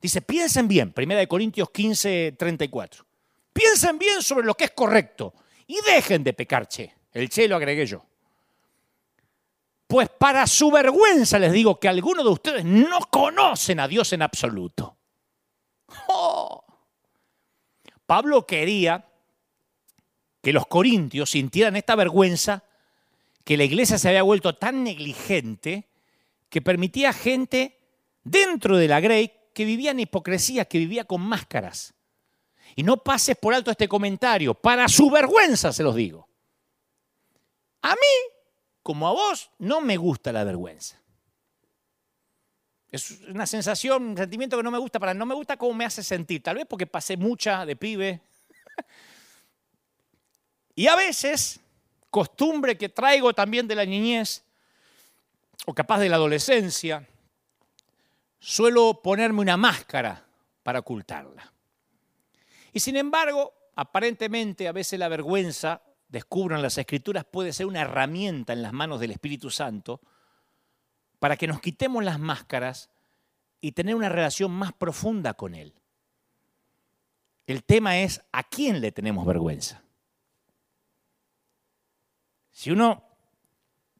Dice, piensen bien, 1 Corintios 15, 34. Piensen bien sobre lo que es correcto y dejen de pecar, che. El che lo agregué yo. Pues para su vergüenza les digo que algunos de ustedes no conocen a Dios en absoluto. Oh. Pablo quería que los corintios sintieran esta vergüenza que la iglesia se había vuelto tan negligente que permitía gente dentro de la Grey que vivía en hipocresía, que vivía con máscaras. Y no pases por alto este comentario, para su vergüenza se los digo. A mí, como a vos, no me gusta la vergüenza. Es una sensación, un sentimiento que no me gusta, para no me gusta cómo me hace sentir, tal vez porque pasé mucha de pibe, y a veces, costumbre que traigo también de la niñez, o capaz de la adolescencia, suelo ponerme una máscara para ocultarla. Y sin embargo, aparentemente a veces la vergüenza, descubro en las escrituras, puede ser una herramienta en las manos del Espíritu Santo para que nos quitemos las máscaras y tener una relación más profunda con Él. El tema es a quién le tenemos vergüenza. Si uno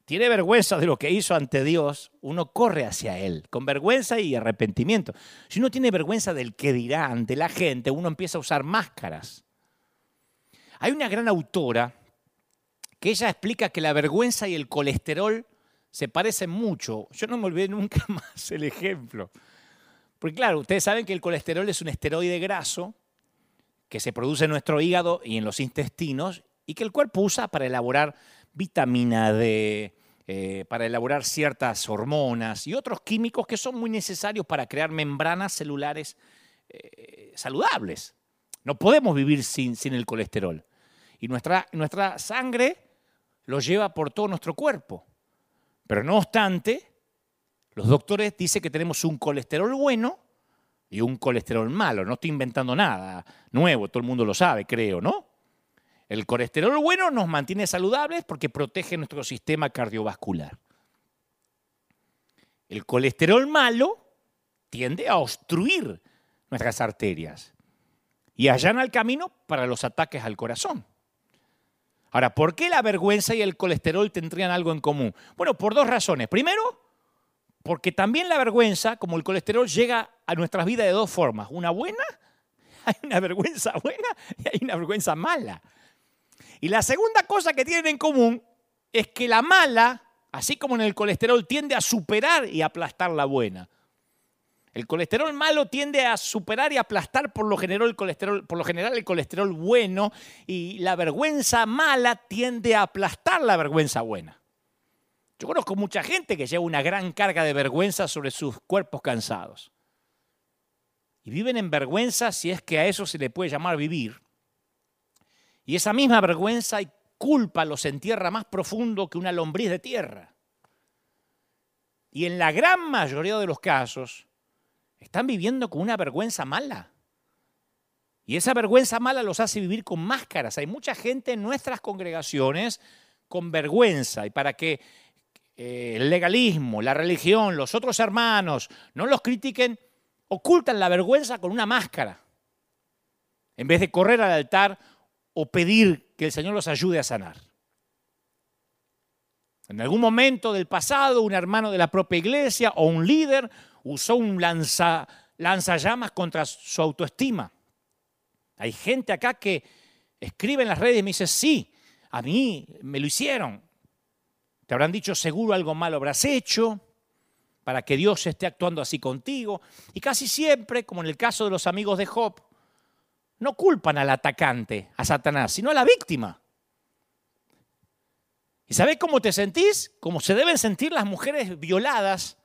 tiene vergüenza de lo que hizo ante Dios, uno corre hacia Él, con vergüenza y arrepentimiento. Si uno tiene vergüenza del que dirá ante la gente, uno empieza a usar máscaras. Hay una gran autora que ella explica que la vergüenza y el colesterol se parecen mucho. Yo no me olvidé nunca más el ejemplo. Porque claro, ustedes saben que el colesterol es un esteroide graso que se produce en nuestro hígado y en los intestinos y que el cuerpo usa para elaborar vitamina D, eh, para elaborar ciertas hormonas y otros químicos que son muy necesarios para crear membranas celulares eh, saludables. No podemos vivir sin, sin el colesterol. Y nuestra, nuestra sangre lo lleva por todo nuestro cuerpo. Pero no obstante, los doctores dicen que tenemos un colesterol bueno y un colesterol malo. No estoy inventando nada nuevo, todo el mundo lo sabe, creo, ¿no? El colesterol bueno nos mantiene saludables porque protege nuestro sistema cardiovascular. El colesterol malo tiende a obstruir nuestras arterias y allana el camino para los ataques al corazón. Ahora, ¿por qué la vergüenza y el colesterol tendrían algo en común? Bueno, por dos razones. Primero, porque también la vergüenza, como el colesterol, llega a nuestras vidas de dos formas. Una buena, hay una vergüenza buena y hay una vergüenza mala. Y la segunda cosa que tienen en común es que la mala, así como en el colesterol, tiende a superar y aplastar la buena. El colesterol malo tiende a superar y aplastar por lo, general el colesterol, por lo general el colesterol bueno y la vergüenza mala tiende a aplastar la vergüenza buena. Yo conozco mucha gente que lleva una gran carga de vergüenza sobre sus cuerpos cansados. Y viven en vergüenza si es que a eso se le puede llamar vivir. Y esa misma vergüenza y culpa los entierra más profundo que una lombriz de tierra. Y en la gran mayoría de los casos están viviendo con una vergüenza mala. Y esa vergüenza mala los hace vivir con máscaras. Hay mucha gente en nuestras congregaciones con vergüenza. Y para que eh, el legalismo, la religión, los otros hermanos no los critiquen, ocultan la vergüenza con una máscara. En vez de correr al altar o pedir que el Señor los ayude a sanar. En algún momento del pasado, un hermano de la propia iglesia o un líder usó un lanza, lanzallamas contra su autoestima. Hay gente acá que escribe en las redes y me dice, sí, a mí me lo hicieron. Te habrán dicho, seguro algo malo habrás hecho para que Dios esté actuando así contigo. Y casi siempre, como en el caso de los amigos de Job, no culpan al atacante, a Satanás, sino a la víctima. ¿Y sabés cómo te sentís? Como se deben sentir las mujeres violadas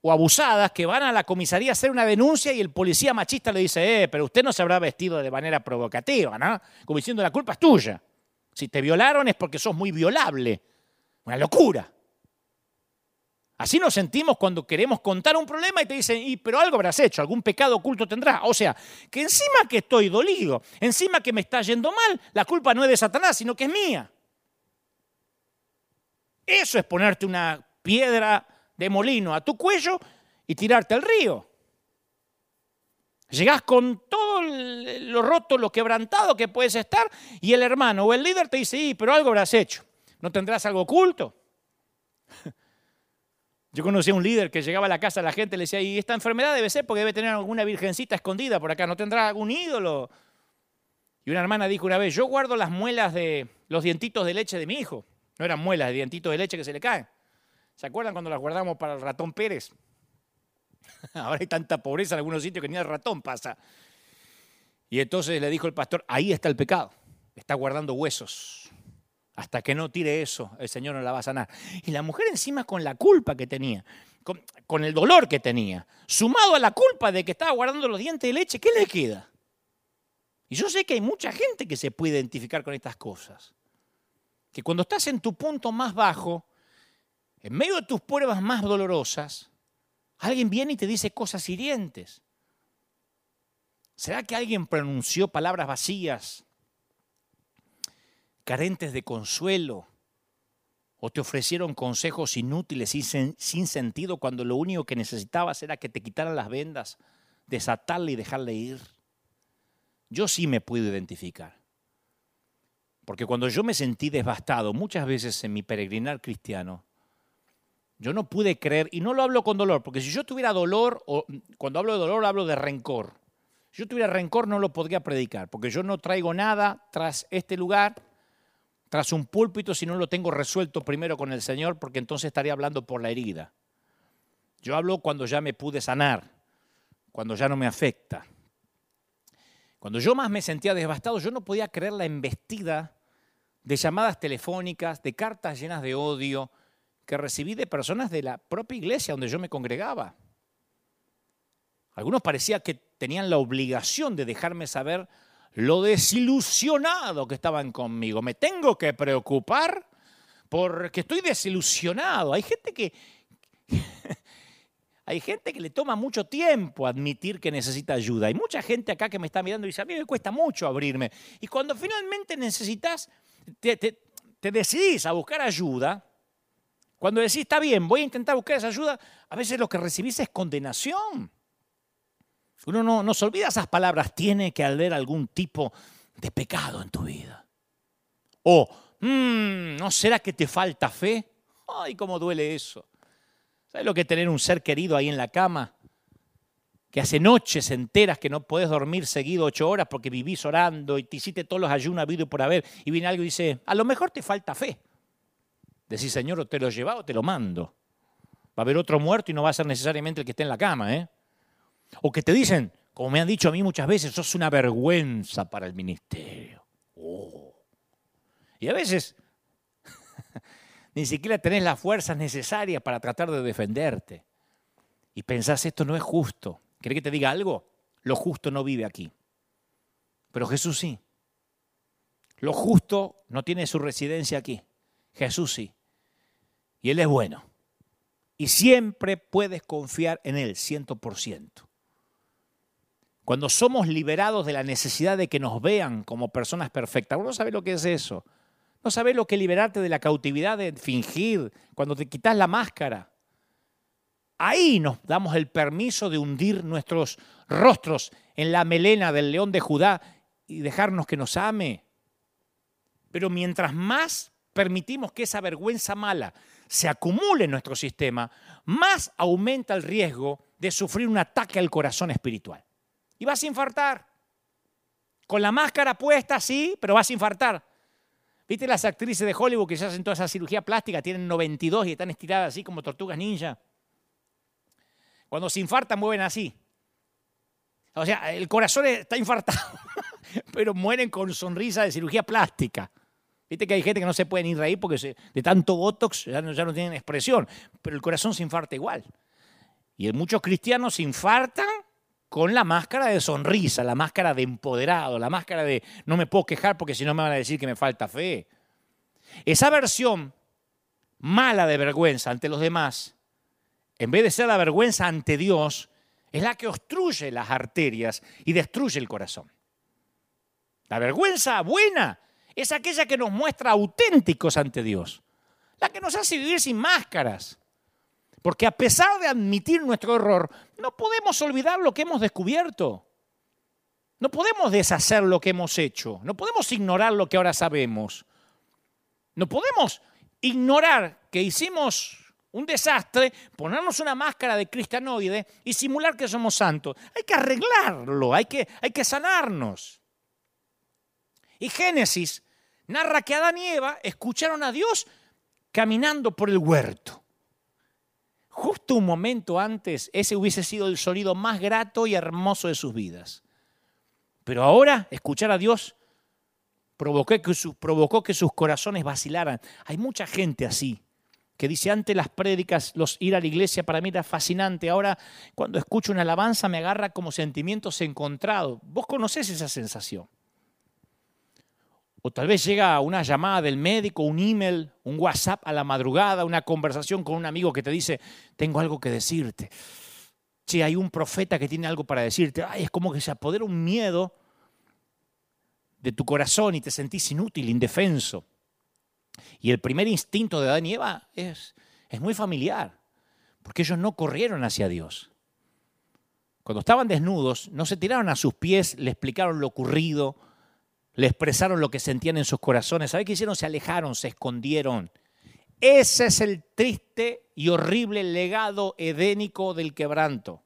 o abusadas que van a la comisaría a hacer una denuncia y el policía machista le dice, eh, pero usted no se habrá vestido de manera provocativa, ¿no? Como diciendo, la culpa es tuya. Si te violaron es porque sos muy violable. Una locura. Así nos sentimos cuando queremos contar un problema y te dicen, y, pero algo habrás hecho, algún pecado oculto tendrás. O sea, que encima que estoy dolido, encima que me está yendo mal, la culpa no es de Satanás, sino que es mía. Eso es ponerte una piedra de molino a tu cuello y tirarte al río. Llegás con todo lo roto, lo quebrantado que puedes estar y el hermano o el líder te dice, y, pero algo habrás hecho. ¿No tendrás algo oculto? Yo conocí a un líder que llegaba a la casa de la gente y le decía, y esta enfermedad debe ser porque debe tener alguna virgencita escondida por acá, ¿no tendrá algún ídolo? Y una hermana dijo una vez, yo guardo las muelas de los dientitos de leche de mi hijo. No eran muelas, de dientitos de leche que se le caen. ¿Se acuerdan cuando las guardamos para el ratón Pérez? Ahora hay tanta pobreza en algunos sitios que ni el ratón pasa. Y entonces le dijo el pastor, ahí está el pecado, está guardando huesos. Hasta que no tire eso, el Señor no la va a sanar. Y la mujer encima con la culpa que tenía, con, el dolor que tenía, sumado a la culpa de que estaba guardando los dientes de leche, ¿qué le queda? Y yo sé que hay mucha gente que se puede identificar con estas cosas. Que cuando estás en tu punto más bajo, en medio de tus pruebas más dolorosas, alguien viene y te dice cosas hirientes. ¿Será que alguien pronunció palabras vacías, carentes de consuelo, o te ofrecieron consejos inútiles y sin, sentido cuando lo único que necesitabas era que te quitaran las vendas, desatarle y dejarle ir. Yo sí me puedo identificar. Porque cuando yo me sentí devastado muchas veces en mi peregrinar cristiano, yo no pude creer, y no lo hablo con dolor, porque si yo tuviera dolor, o cuando hablo de dolor hablo de rencor. Si yo tuviera rencor no lo podría predicar, porque yo no traigo nada tras este lugar tras un púlpito si no lo tengo resuelto primero con el Señor, porque entonces estaría hablando por la herida. Yo hablo cuando ya me pude sanar, cuando ya no me afecta. Cuando yo más me sentía devastado, yo no podía creer la embestida de llamadas telefónicas, de cartas llenas de odio que recibí de personas de la propia iglesia donde yo me congregaba. Algunos parecía que tenían la obligación de dejarme saber lo desilusionado que estaban conmigo. Me tengo que preocupar porque estoy desilusionado. Hay gente que hay gente que le toma mucho tiempo admitir que necesita ayuda. Hay mucha gente acá que me está mirando y dice, a mí me cuesta mucho abrirme. Y cuando finalmente necesitas, te, te decidís a buscar ayuda, cuando decís, está bien, voy a intentar buscar esa ayuda, a veces lo que recibís es condenación. Uno no, no se olvida esas palabras, tiene que haber algún tipo de pecado en tu vida. O, mmm, ¿no será que te falta fe? Ay, cómo duele eso. ¿Sabes lo que tener un ser querido ahí en la cama? Que hace noches enteras que no puedes dormir seguido ocho horas porque vivís orando y te hiciste todos los ayunos habido por haber. Y viene algo y dice, a lo mejor te falta fe. Decís, Señor, o te lo lleva o te lo mando. Va a haber otro muerto y no va a ser necesariamente el que esté en la cama, ¿eh? O que te dicen, como me han dicho a mí muchas veces, sos una vergüenza para el ministerio. Oh. Y a veces ni siquiera tenés las fuerzas necesarias para tratar de defenderte. Y pensás, esto no es justo. ¿Querés que te diga algo? Lo justo no vive aquí. Pero Jesús sí. Lo justo no tiene su residencia aquí. Jesús sí. Y Él es bueno. Y siempre puedes confiar en Él, ciento por ciento. Cuando somos liberados de la necesidad de que nos vean como personas perfectas, uno sabe lo que es eso. No sabe lo que liberarte de la cautividad de fingir, cuando te quitas la máscara. Ahí nos damos el permiso de hundir nuestros rostros en la melena del león de Judá y dejarnos que nos ame. Pero mientras más permitimos que esa vergüenza mala se acumule en nuestro sistema, más aumenta el riesgo de sufrir un ataque al corazón espiritual y vas a infartar. Con la máscara puesta, sí, pero vas a infartar. ¿Viste las actrices de Hollywood que se hacen toda esa cirugía plástica? Tienen 92 y están estiradas así como tortugas ninja. Cuando se infartan, mueven así. O sea, el corazón está infartado, pero mueren con sonrisa de cirugía plástica. Viste que hay gente que no se puede ni reír porque de tanto botox ya no, ya no tienen expresión, pero el corazón se infarta igual. Y muchos cristianos se infartan con la máscara de sonrisa, la máscara de empoderado, la máscara de no me puedo quejar porque si no me van a decir que me falta fe. Esa versión mala de vergüenza ante los demás, en vez de ser la vergüenza ante Dios, es la que obstruye las arterias y destruye el corazón. La vergüenza buena es aquella que nos muestra auténticos ante Dios, la que nos hace vivir sin máscaras, porque a pesar de admitir nuestro error, no podemos olvidar lo que hemos descubierto. No podemos deshacer lo que hemos hecho. No podemos ignorar lo que ahora sabemos. No podemos ignorar que hicimos un desastre, ponernos una máscara de cristianoide y simular que somos santos. Hay que arreglarlo, hay que, hay que sanarnos. Y Génesis narra que Adán y Eva escucharon a Dios caminando por el huerto justo un momento antes, ese hubiese sido el sonido más grato y hermoso de sus vidas. Pero ahora, escuchar a Dios provocó que, provocó que sus corazones vacilaran. Hay mucha gente así, que dice antes las prédicas, los ir a la iglesia para mí era fascinante. Ahora, cuando escucho una alabanza, me agarra como sentimientos encontrados. Vos conocés esa sensación. O tal vez llega una llamada del médico, un email, un WhatsApp a la madrugada, una conversación con un amigo que te dice, tengo algo que decirte. Si hay un profeta que tiene algo para decirte. Ay, es como que se apodera un miedo de tu corazón y te sentís inútil, indefenso. Y el primer instinto de Adán y Eva es, es muy familiar, porque ellos no corrieron hacia Dios. Cuando estaban desnudos, no se tiraron a sus pies, le explicaron lo ocurrido, le expresaron lo que sentían en sus corazones. ¿Sabe qué hicieron? Se alejaron, se escondieron. Ese es el triste y horrible legado edénico del quebranto.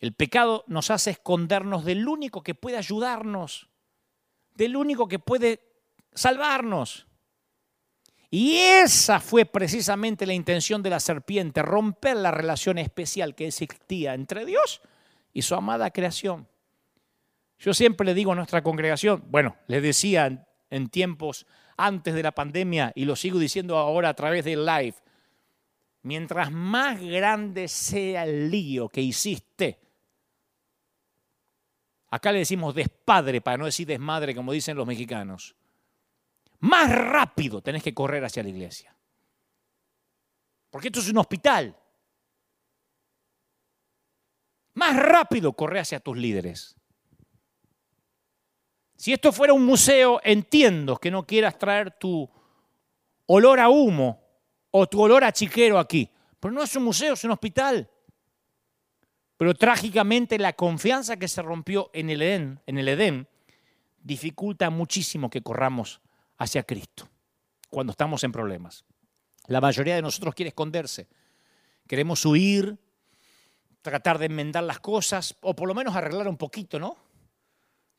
El pecado nos hace escondernos del único que puede ayudarnos, del único que puede salvarnos. Y esa fue precisamente la intención de la serpiente, romper la relación especial que existía entre Dios y su amada creación. Yo siempre le digo a nuestra congregación, bueno, les decía en tiempos antes de la pandemia y lo sigo diciendo ahora a través del live. Mientras más grande sea el lío que hiciste, acá le decimos despadre para no decir desmadre como dicen los mexicanos, más rápido tenés que correr hacia la iglesia. Porque esto es un hospital. Más rápido corre hacia tus líderes. Si esto fuera un museo, entiendo que no quieras traer tu olor a humo o tu olor a chiquero aquí. Pero no es un museo, es un hospital. Pero trágicamente la confianza que se rompió en el Edén, dificulta muchísimo que corramos hacia Cristo cuando estamos en problemas. La mayoría de nosotros quiere esconderse. Queremos huir, tratar de enmendar las cosas o por lo menos arreglar un poquito, ¿no?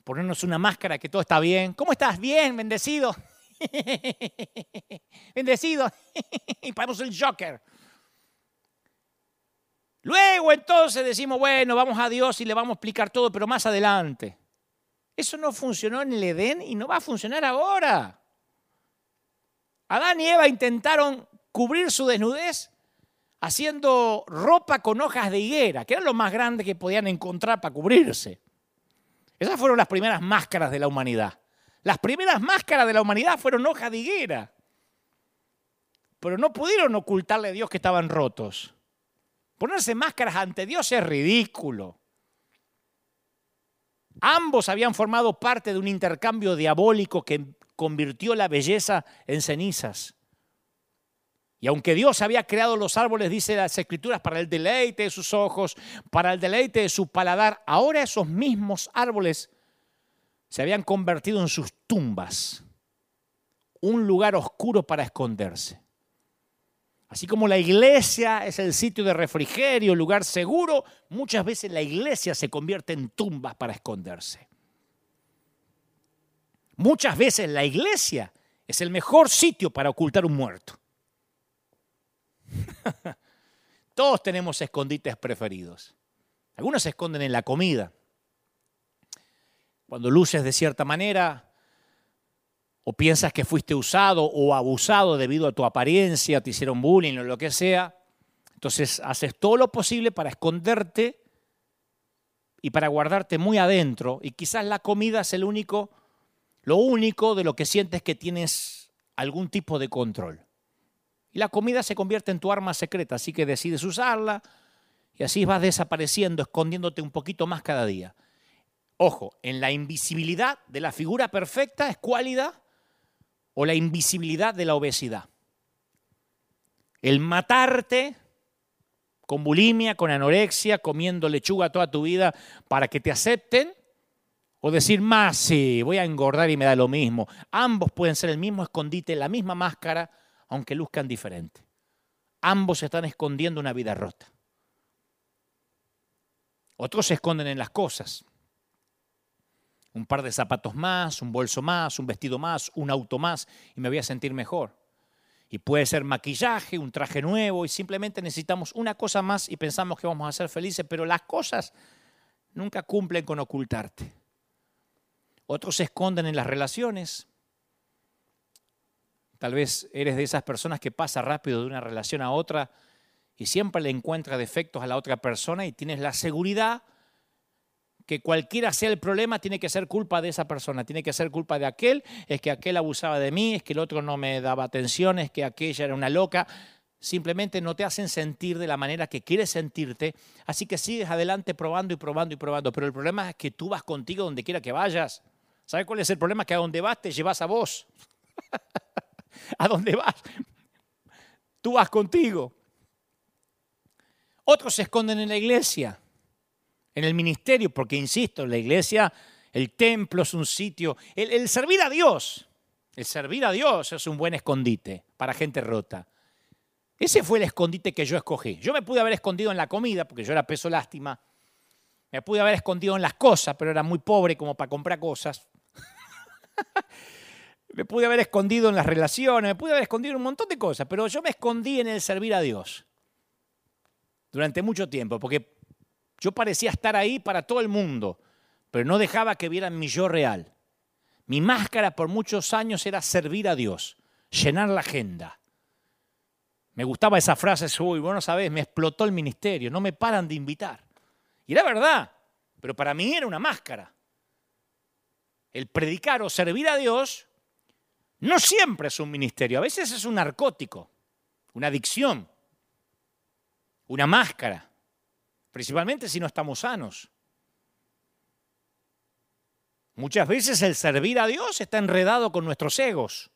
Ponernos una máscara que todo está bien. ¿Cómo estás? Bien, bendecido. bendecido. y ponemos el Joker. Luego entonces decimos, bueno, vamos a Dios y le vamos a explicar todo, pero más adelante. Eso no funcionó en el Edén y no va a funcionar ahora. Adán y Eva intentaron cubrir su desnudez haciendo ropa con hojas de higuera, que era lo más grande que podían encontrar para cubrirse. Esas fueron las primeras máscaras de la humanidad. Las primeras máscaras de la humanidad fueron hoja de higuera. Pero no pudieron ocultarle a Dios que estaban rotos. Ponerse máscaras ante Dios es ridículo. Ambos habían formado parte de un intercambio diabólico que convirtió la belleza en cenizas. Y aunque Dios había creado los árboles, dice las escrituras, para el deleite de sus ojos, para el deleite de su paladar, ahora esos mismos árboles se habían convertido en sus tumbas, un lugar oscuro para esconderse. Así como la iglesia es el sitio de refrigerio, lugar seguro, muchas veces la iglesia se convierte en tumbas para esconderse. Muchas veces la iglesia es el mejor sitio para ocultar un muerto. Todos tenemos escondites preferidos. Algunos se esconden en la comida. Cuando luces de cierta manera, o piensas que fuiste usado o abusado debido a tu apariencia, te hicieron bullying o lo que sea, entonces haces todo lo posible para esconderte y para guardarte muy adentro. Y quizás la comida es el único, lo único de lo que sientes que tienes algún tipo de control. Y la comida se convierte en tu arma secreta, así que decides usarla y así vas desapareciendo, escondiéndote un poquito más cada día. Ojo, en la invisibilidad de la figura perfecta es cuálida o la invisibilidad de la obesidad. El matarte con bulimia, con anorexia, comiendo lechuga toda tu vida para que te acepten, o decir más, sí, voy a engordar y me da lo mismo. Ambos pueden ser el mismo escondite, la misma máscara, aunque luzcan diferente. Ambos están escondiendo una vida rota. Otros se esconden en las cosas. Un par de zapatos más, un bolso más, un vestido más, un auto más y me voy a sentir mejor. Y puede ser maquillaje, un traje nuevo y simplemente necesitamos una cosa más y pensamos que vamos a ser felices, pero las cosas nunca cumplen con ocultarte. Otros se esconden en las relaciones, Tal vez eres de esas personas que pasa rápido de una relación a otra y siempre le encuentra defectos a la otra persona y tienes la seguridad que cualquiera sea el problema tiene que ser culpa de esa persona, tiene que ser culpa de aquel, es que aquel abusaba de mí, es que el otro no me daba atención, es que aquella era una loca. Simplemente no te hacen sentir de la manera que quieres sentirte, así que sigues adelante probando y probando y probando. Pero el problema es que tú vas contigo donde quiera que vayas. ¿Sabes cuál es el problema? Que a donde vas te llevas a vos. ¿A dónde vas? Tú vas contigo. Otros se esconden en la iglesia, en el ministerio, porque insisto, la iglesia, el templo es un sitio. El, servir a Dios, el servir a Dios es un buen escondite para gente rota. Ese fue el escondite que yo escogí. Yo me pude haber escondido en la comida, porque yo era peso lástima. Me pude haber escondido en las cosas, pero era muy pobre como para comprar cosas. Me pude haber escondido en las relaciones, me pude haber escondido en un montón de cosas, pero yo me escondí en el servir a Dios durante mucho tiempo, porque yo parecía estar ahí para todo el mundo, pero no dejaba que vieran mi yo real. Mi máscara por muchos años era servir a Dios, llenar la agenda. Me gustaba esa frase, uy, bueno, sabes, me explotó el ministerio, no me paran de invitar. Y era verdad, pero para mí era una máscara. El predicar o servir a Dios no siempre es un ministerio, a veces es un narcótico, una adicción, una máscara, principalmente si no estamos sanos. Muchas veces el servir a Dios está enredado con nuestros egos.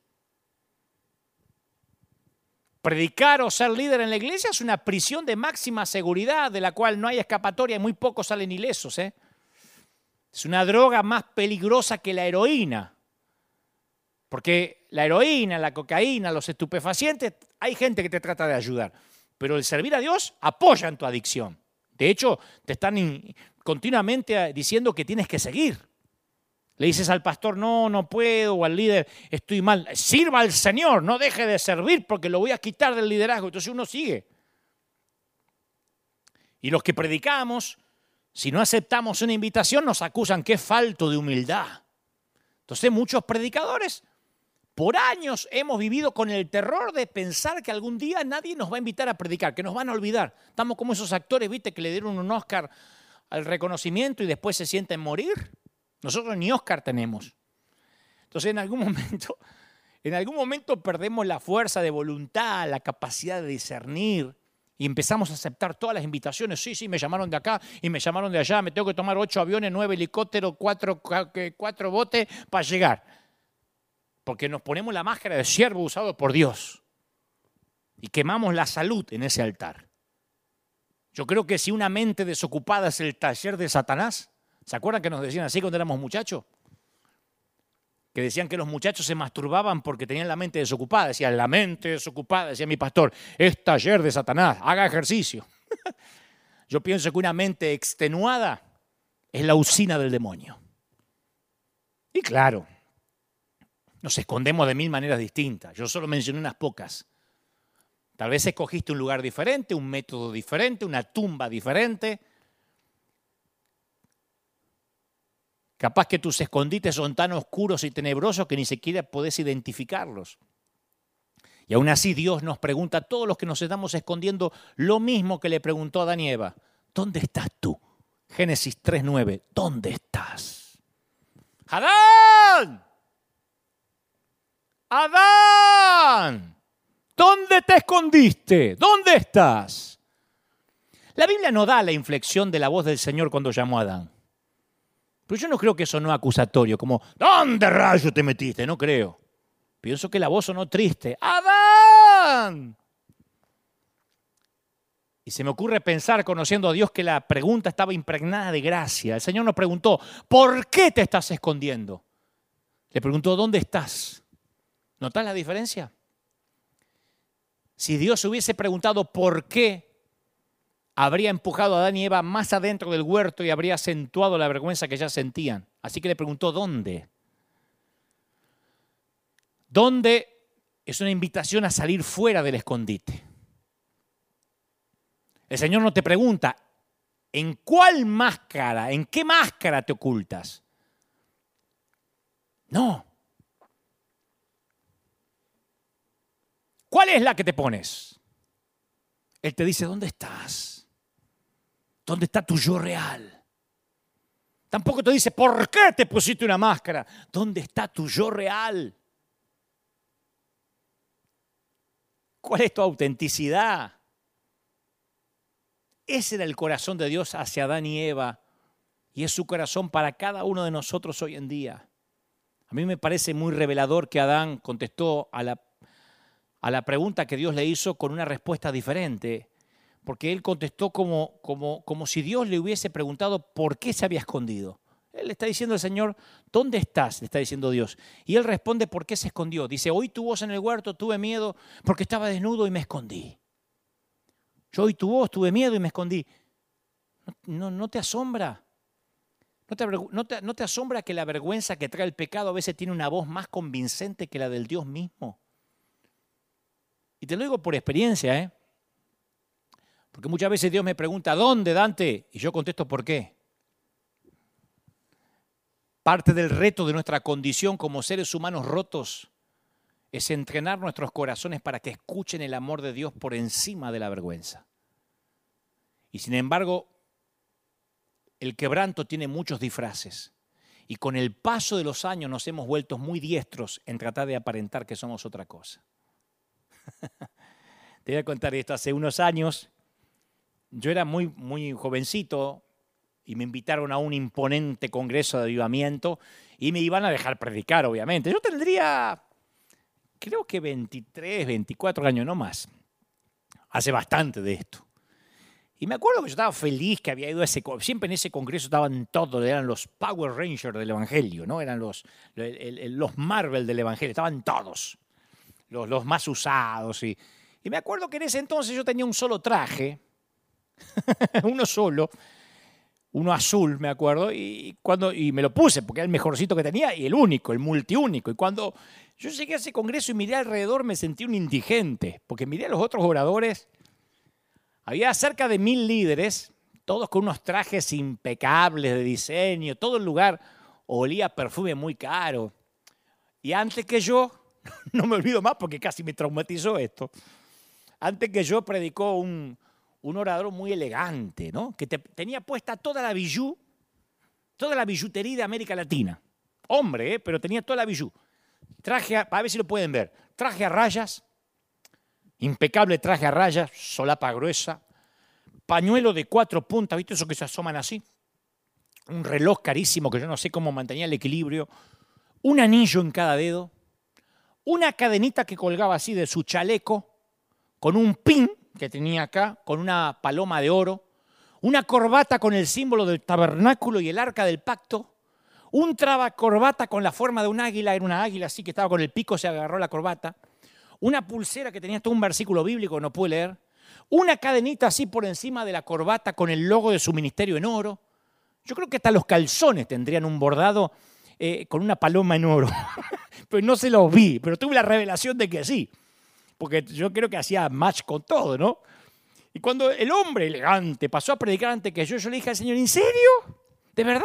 Predicar o ser líder en la iglesia es una prisión de máxima seguridad de la cual no hay escapatoria y muy pocos salen ilesos. ¿eh? Es una droga más peligrosa que la heroína. Porque la heroína, la cocaína, los estupefacientes, hay gente que te trata de ayudar. Pero el servir a Dios apoya en tu adicción. De hecho, te están continuamente diciendo que tienes que seguir. Le dices al pastor, no, no puedo, o al líder, estoy mal. Sirva al Señor, no deje de servir porque lo voy a quitar del liderazgo. Entonces uno sigue. Y los que predicamos, si no aceptamos una invitación, nos acusan que es falto de humildad. Entonces muchos predicadores, por años hemos vivido con el terror de pensar que algún día nadie nos va a invitar a predicar, que nos van a olvidar. Estamos como esos actores, viste, que le dieron un Oscar al reconocimiento y después se sienten morir. Nosotros ni Oscar tenemos. Entonces en algún momento, en algún momento perdemos la fuerza de voluntad, la capacidad de discernir y empezamos a aceptar todas las invitaciones. Sí, sí, me llamaron de acá y me llamaron de allá. Me tengo que tomar ocho aviones, nueve helicópteros, cuatro, cuatro botes para llegar. Porque nos ponemos la máscara de siervo usado por Dios y quemamos la salud en ese altar. Yo creo que si una mente desocupada es el taller de Satanás, ¿Se acuerdan que nos decían así cuando éramos muchachos? Que decían que los muchachos se masturbaban porque tenían la mente desocupada. Decían, la mente desocupada, decía mi pastor, es taller de Satanás, haga ejercicio. Yo pienso que una mente extenuada es la usina del demonio. Y claro, nos escondemos de mil maneras distintas. Yo solo mencioné unas pocas. Tal vez escogiste un lugar diferente, un método diferente, una tumba diferente Capaz que tus escondites son tan oscuros y tenebrosos que ni siquiera podés identificarlos. Y aún así Dios nos pregunta a todos los que nos estamos escondiendo lo mismo que le preguntó a Adán y Eva. ¿Dónde estás tú? Génesis 3.9. ¿Dónde estás? Adán. Adán. ¿Dónde te escondiste? ¿Dónde estás? La Biblia no da la inflexión de la voz del Señor cuando llamó a Adán. Pero yo no creo que eso no acusatorio, como, ¿dónde rayo te metiste? No creo. Pienso que la voz sonó triste. ¡Adán! Y se me ocurre pensar, conociendo a Dios, que la pregunta estaba impregnada de gracia. El Señor nos preguntó, ¿por qué te estás escondiendo? Le preguntó, ¿dónde estás? ¿Notas la diferencia? Si Dios hubiese preguntado por qué, habría empujado a Adán y Eva más adentro del huerto y habría acentuado la vergüenza que ya sentían. Así que le preguntó, ¿dónde? ¿Dónde? Es una invitación a salir fuera del escondite. El Señor no te pregunta, ¿en cuál máscara, en qué máscara te ocultas? No. ¿Cuál es la que te pones? Él te dice, ¿dónde estás? ¿Dónde está tu yo real? Tampoco te dice, ¿por qué te pusiste una máscara? ¿Dónde está tu yo real? ¿Cuál es tu autenticidad? Ese era el corazón de Dios hacia Adán y Eva y es su corazón para cada uno de nosotros hoy en día. A mí me parece muy revelador que Adán contestó a la, a la pregunta que Dios le hizo con una respuesta diferente porque él contestó como, como, como si Dios le hubiese preguntado por qué se había escondido. Él le está diciendo al Señor, ¿dónde estás? Le está diciendo Dios. Y él responde, ¿por qué se escondió? Dice, oí tu voz en el huerto, tuve miedo porque estaba desnudo y me escondí. Yo oí tu voz, tuve miedo y me escondí. ¿No, no, te asombra? ¿No te, no, te, ¿No te asombra que la vergüenza que trae el pecado a veces tiene una voz más convincente que la del Dios mismo? Y te lo digo por experiencia, ¿eh? Porque muchas veces Dios me pregunta, ¿dónde, Dante? Y yo contesto, ¿por qué? Parte del reto de nuestra condición como seres humanos rotos es entrenar nuestros corazones para que escuchen el amor de Dios por encima de la vergüenza. Y sin embargo, el quebranto tiene muchos disfraces. Y con el paso de los años nos hemos vuelto muy diestros en tratar de aparentar que somos otra cosa. Te voy a contar esto. Hace unos años, yo era muy, muy jovencito y me invitaron a un imponente congreso de avivamiento y me iban a dejar predicar, obviamente. Yo tendría, creo que 23, 24 años, no más. Hace bastante de esto. Y me acuerdo que yo estaba feliz que había ido a ese... Siempre en ese congreso estaban todos, eran los Power Rangers del Evangelio, ¿no? Eran los, los Marvel del Evangelio, estaban todos, los, más usados. Y, y me acuerdo que en ese entonces yo tenía un solo traje, uno solo, uno azul, me acuerdo, y, cuando, y me lo puse porque era el mejorcito que tenía y el único, el multiúnico. Y cuando yo llegué a ese congreso y miré alrededor me sentí un indigente, porque miré a los otros oradores había cerca de mil líderes, todos con unos trajes impecables de diseño, todo el lugar olía perfume muy caro. Y antes que yo, no me olvido más porque casi me traumatizó esto, antes que yo predicó un, orador muy elegante, ¿no? que tenía puesta toda la bijú, toda la billutería de América Latina. Hombre, ¿eh? pero tenía toda la bijú. Traje, a, a ver si lo pueden ver, traje a rayas, impecable traje a rayas, solapa gruesa, pañuelo de cuatro puntas, ¿viste eso que se asoman así? Un reloj carísimo que yo no sé cómo mantenía el equilibrio, un anillo en cada dedo, una cadenita que colgaba así de su chaleco, con un pin que tenía acá, con una paloma de oro, una corbata con el símbolo del tabernáculo y el arca del pacto, un traba corbata con la forma de un águila, era una águila así que estaba con el pico, se agarró la corbata, una pulsera que tenía todo un versículo bíblico, no pude leer, una cadenita así por encima de la corbata con el logo de su ministerio en oro. Yo creo que hasta los calzones tendrían un bordado eh, con una paloma en oro. pero no se los vi, pero tuve la revelación de que sí, porque yo creo que hacía match con todo, ¿no? Y cuando el hombre elegante pasó a predicar ante que yo, yo le dije al Señor, ¿en serio? ¿De verdad?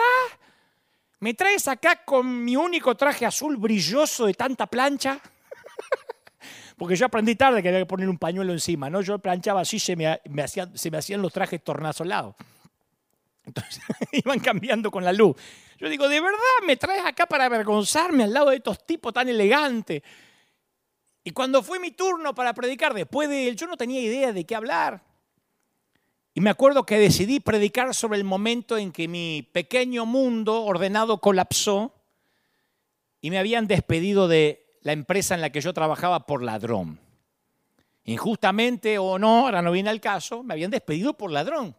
¿Me traes acá con mi único traje azul brilloso de tanta plancha? Porque yo aprendí tarde que había que poner un pañuelo encima, ¿no? Yo planchaba así, se me, hacían, se me hacían los trajes tornasolados. Entonces iban cambiando con la luz. Yo digo, ¿de verdad me traes acá para avergonzarme al lado de estos tipos tan elegantes? Y cuando fue mi turno para predicar, después de él, yo no tenía idea de qué hablar. Y me acuerdo que decidí predicar sobre el momento en que mi pequeño mundo ordenado colapsó y me habían despedido de la empresa en la que yo trabajaba por ladrón. Injustamente o no, ahora no viene al caso, me habían despedido por ladrón.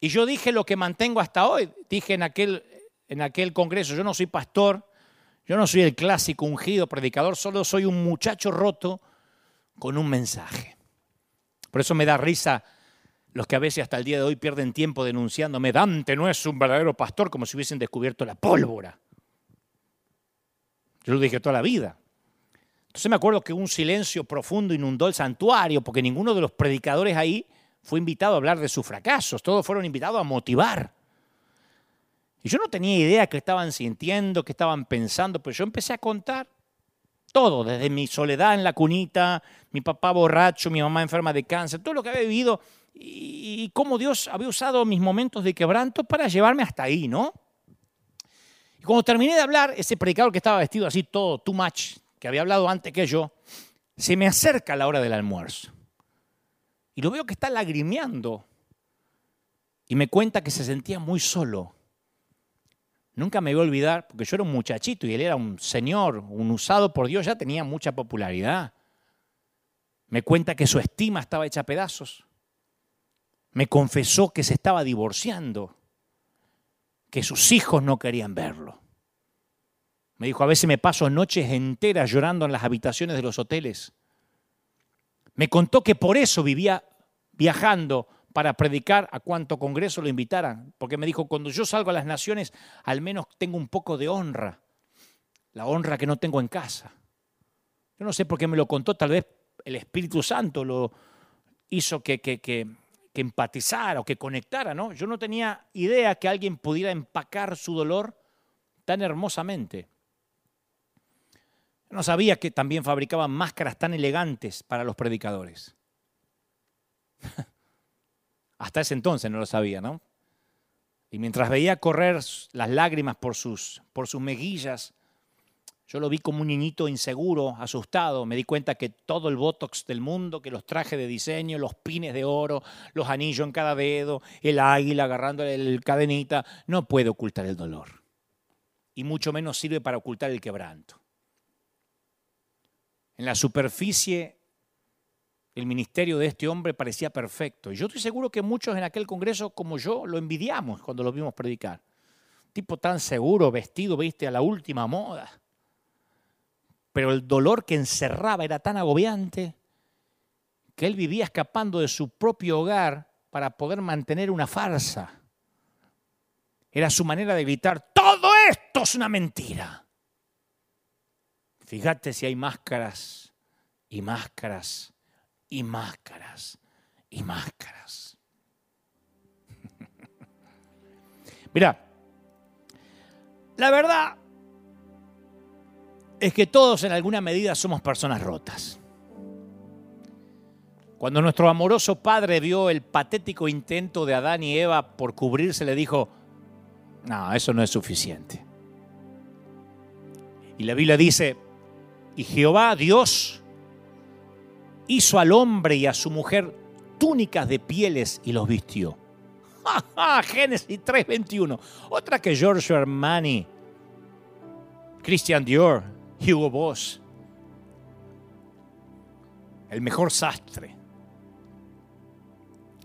Y yo dije lo que mantengo hasta hoy. Dije en aquel, en aquel congreso, yo no soy pastor, yo no soy el clásico ungido predicador, solo soy un muchacho roto con un mensaje. Por eso me da risa los que a veces hasta el día de hoy pierden tiempo denunciándome, Dante no es un verdadero pastor como si hubiesen descubierto la pólvora. Yo lo dije toda la vida. Entonces me acuerdo que un silencio profundo inundó el santuario porque ninguno de los predicadores ahí fue invitado a hablar de sus fracasos, todos fueron invitados a motivar. Y yo no tenía idea qué estaban sintiendo, qué estaban pensando, pero yo empecé a contar todo, desde mi soledad en la cunita, mi papá borracho, mi mamá enferma de cáncer, todo lo que había vivido y, cómo Dios había usado mis momentos de quebranto para llevarme hasta ahí, ¿no? Y cuando terminé de hablar, ese predicador que estaba vestido así todo, too much, que había hablado antes que yo, se me acerca a la hora del almuerzo. Y lo veo que está lagrimeando. Y me cuenta que se sentía muy solo. Nunca me voy a olvidar, porque yo era un muchachito y él era un señor, un usado por Dios, ya tenía mucha popularidad. Me cuenta que su estima estaba hecha a pedazos. Me confesó que se estaba divorciando que sus hijos no querían verlo. Me dijo, a veces me paso noches enteras llorando en las habitaciones de los hoteles. Me contó que por eso vivía viajando para predicar a cuanto congreso lo invitaran, porque me dijo, cuando yo salgo a las naciones, al menos tengo un poco de honra, la honra que no tengo en casa. Yo no sé por qué me lo contó, tal vez el Espíritu Santo lo hizo que, que, que, empatizara o que conectara, ¿no? Yo no tenía idea que alguien pudiera empacar su dolor tan hermosamente. No sabía que también fabricaban máscaras tan elegantes para los predicadores. Hasta ese entonces no lo sabía, ¿no? Y mientras veía correr las lágrimas por sus, por sus mejillas, yo lo vi como un niñito inseguro, asustado. Me di cuenta que todo el botox del mundo, que los trajes de diseño, los pines de oro, los anillos en cada dedo, el águila agarrando el cadenita, no puede ocultar el dolor. Y mucho menos sirve para ocultar el quebranto. En la superficie, el ministerio de este hombre parecía perfecto. Y yo estoy seguro que muchos en aquel congreso, como yo, lo envidiamos cuando lo vimos predicar. tipo tan seguro, vestido, viste, a la última moda pero el dolor que encerraba era tan agobiante que él vivía escapando de su propio hogar para poder mantener una farsa. Era su manera de gritar, todo esto es una mentira. Fíjate si hay máscaras y máscaras y máscaras y máscaras. Mira, la verdad es que todos en alguna medida somos personas rotas. Cuando nuestro amoroso padre vio el patético intento de Adán y Eva por cubrirse, le dijo, no, eso no es suficiente. Y la Biblia dice, y Jehová Dios hizo al hombre y a su mujer túnicas de pieles y los vistió. Génesis 3:21. Otra que Giorgio Armani, Christian Dior, Hugo Boss, el mejor sastre.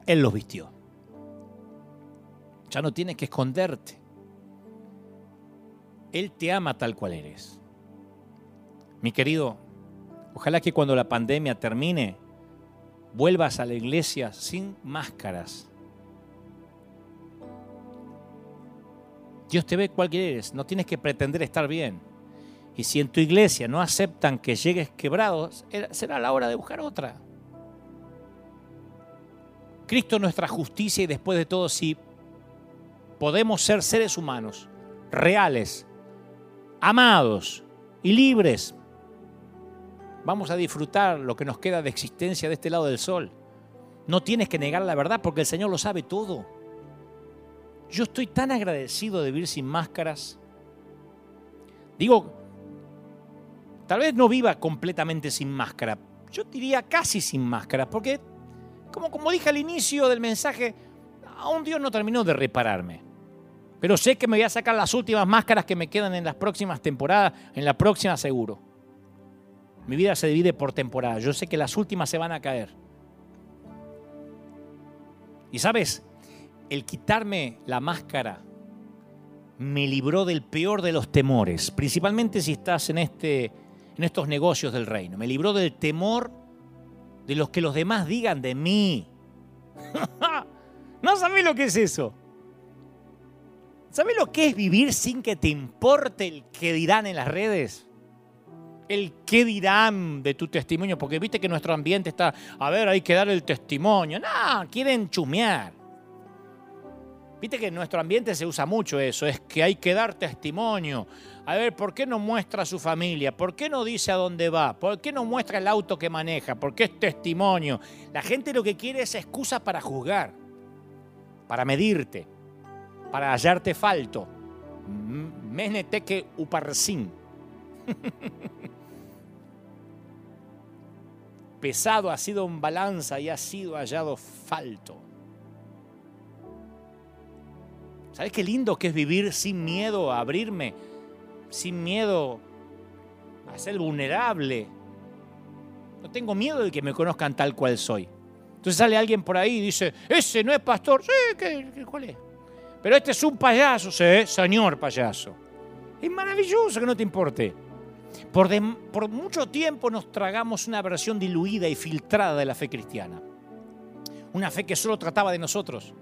Él los vistió. Ya no tienes que esconderte. Él te ama tal cual eres. Mi querido, ojalá que cuando la pandemia termine, vuelvas a la iglesia sin máscaras. Dios te ve cual eres, no tienes que pretender estar bien. Y si en tu iglesia no aceptan que llegues quebrado, será la hora de buscar otra. Cristo es nuestra justicia y después de todo, si podemos ser seres humanos, reales, amados y libres, vamos a disfrutar lo que nos queda de existencia de este lado del sol. No tienes que negar la verdad porque el Señor lo sabe todo. Yo estoy tan agradecido de vivir sin máscaras. Digo, Tal vez no viva completamente sin máscara. Yo diría casi sin máscara, porque, como, como dije al inicio del mensaje, aún Dios no terminó de repararme. Pero sé que me voy a sacar las últimas máscaras que me quedan en las próximas temporadas, en la próxima seguro. Mi vida se divide por temporadas. Yo sé que las últimas se van a caer. Y sabes, el quitarme la máscara me libró del peor de los temores, principalmente si estás en este en estos negocios del reino. Me libró del temor de los que los demás digan de mí. ¿No sabés lo que es eso? ¿Sabés lo que es vivir sin que te importe el que dirán en las redes? El qué dirán de tu testimonio, porque viste que nuestro ambiente está, a ver, hay que dar el testimonio. No, quieren chumear. Viste que en nuestro ambiente se usa mucho eso, es que hay que dar testimonio. A ver, ¿por qué no muestra a su familia? ¿Por qué no dice a dónde va? ¿Por qué no muestra el auto que maneja? ¿Por qué es testimonio? La gente lo que quiere es excusa para juzgar, para medirte, para hallarte falto. que uparsin. Pesado ha sido un balanza y ha sido hallado falto. ¿Sabes qué lindo que es vivir sin miedo a abrirme? sin miedo a ser vulnerable. No tengo miedo de que me conozcan tal cual soy. Entonces sale alguien por ahí y dice, ese no es pastor. Sí, ¿cuál es? Pero este es un payaso, sí, señor payaso. Es maravilloso que no te importe. Por, mucho tiempo nos tragamos una versión diluida y filtrada de la fe cristiana. Una fe que solo trataba de nosotros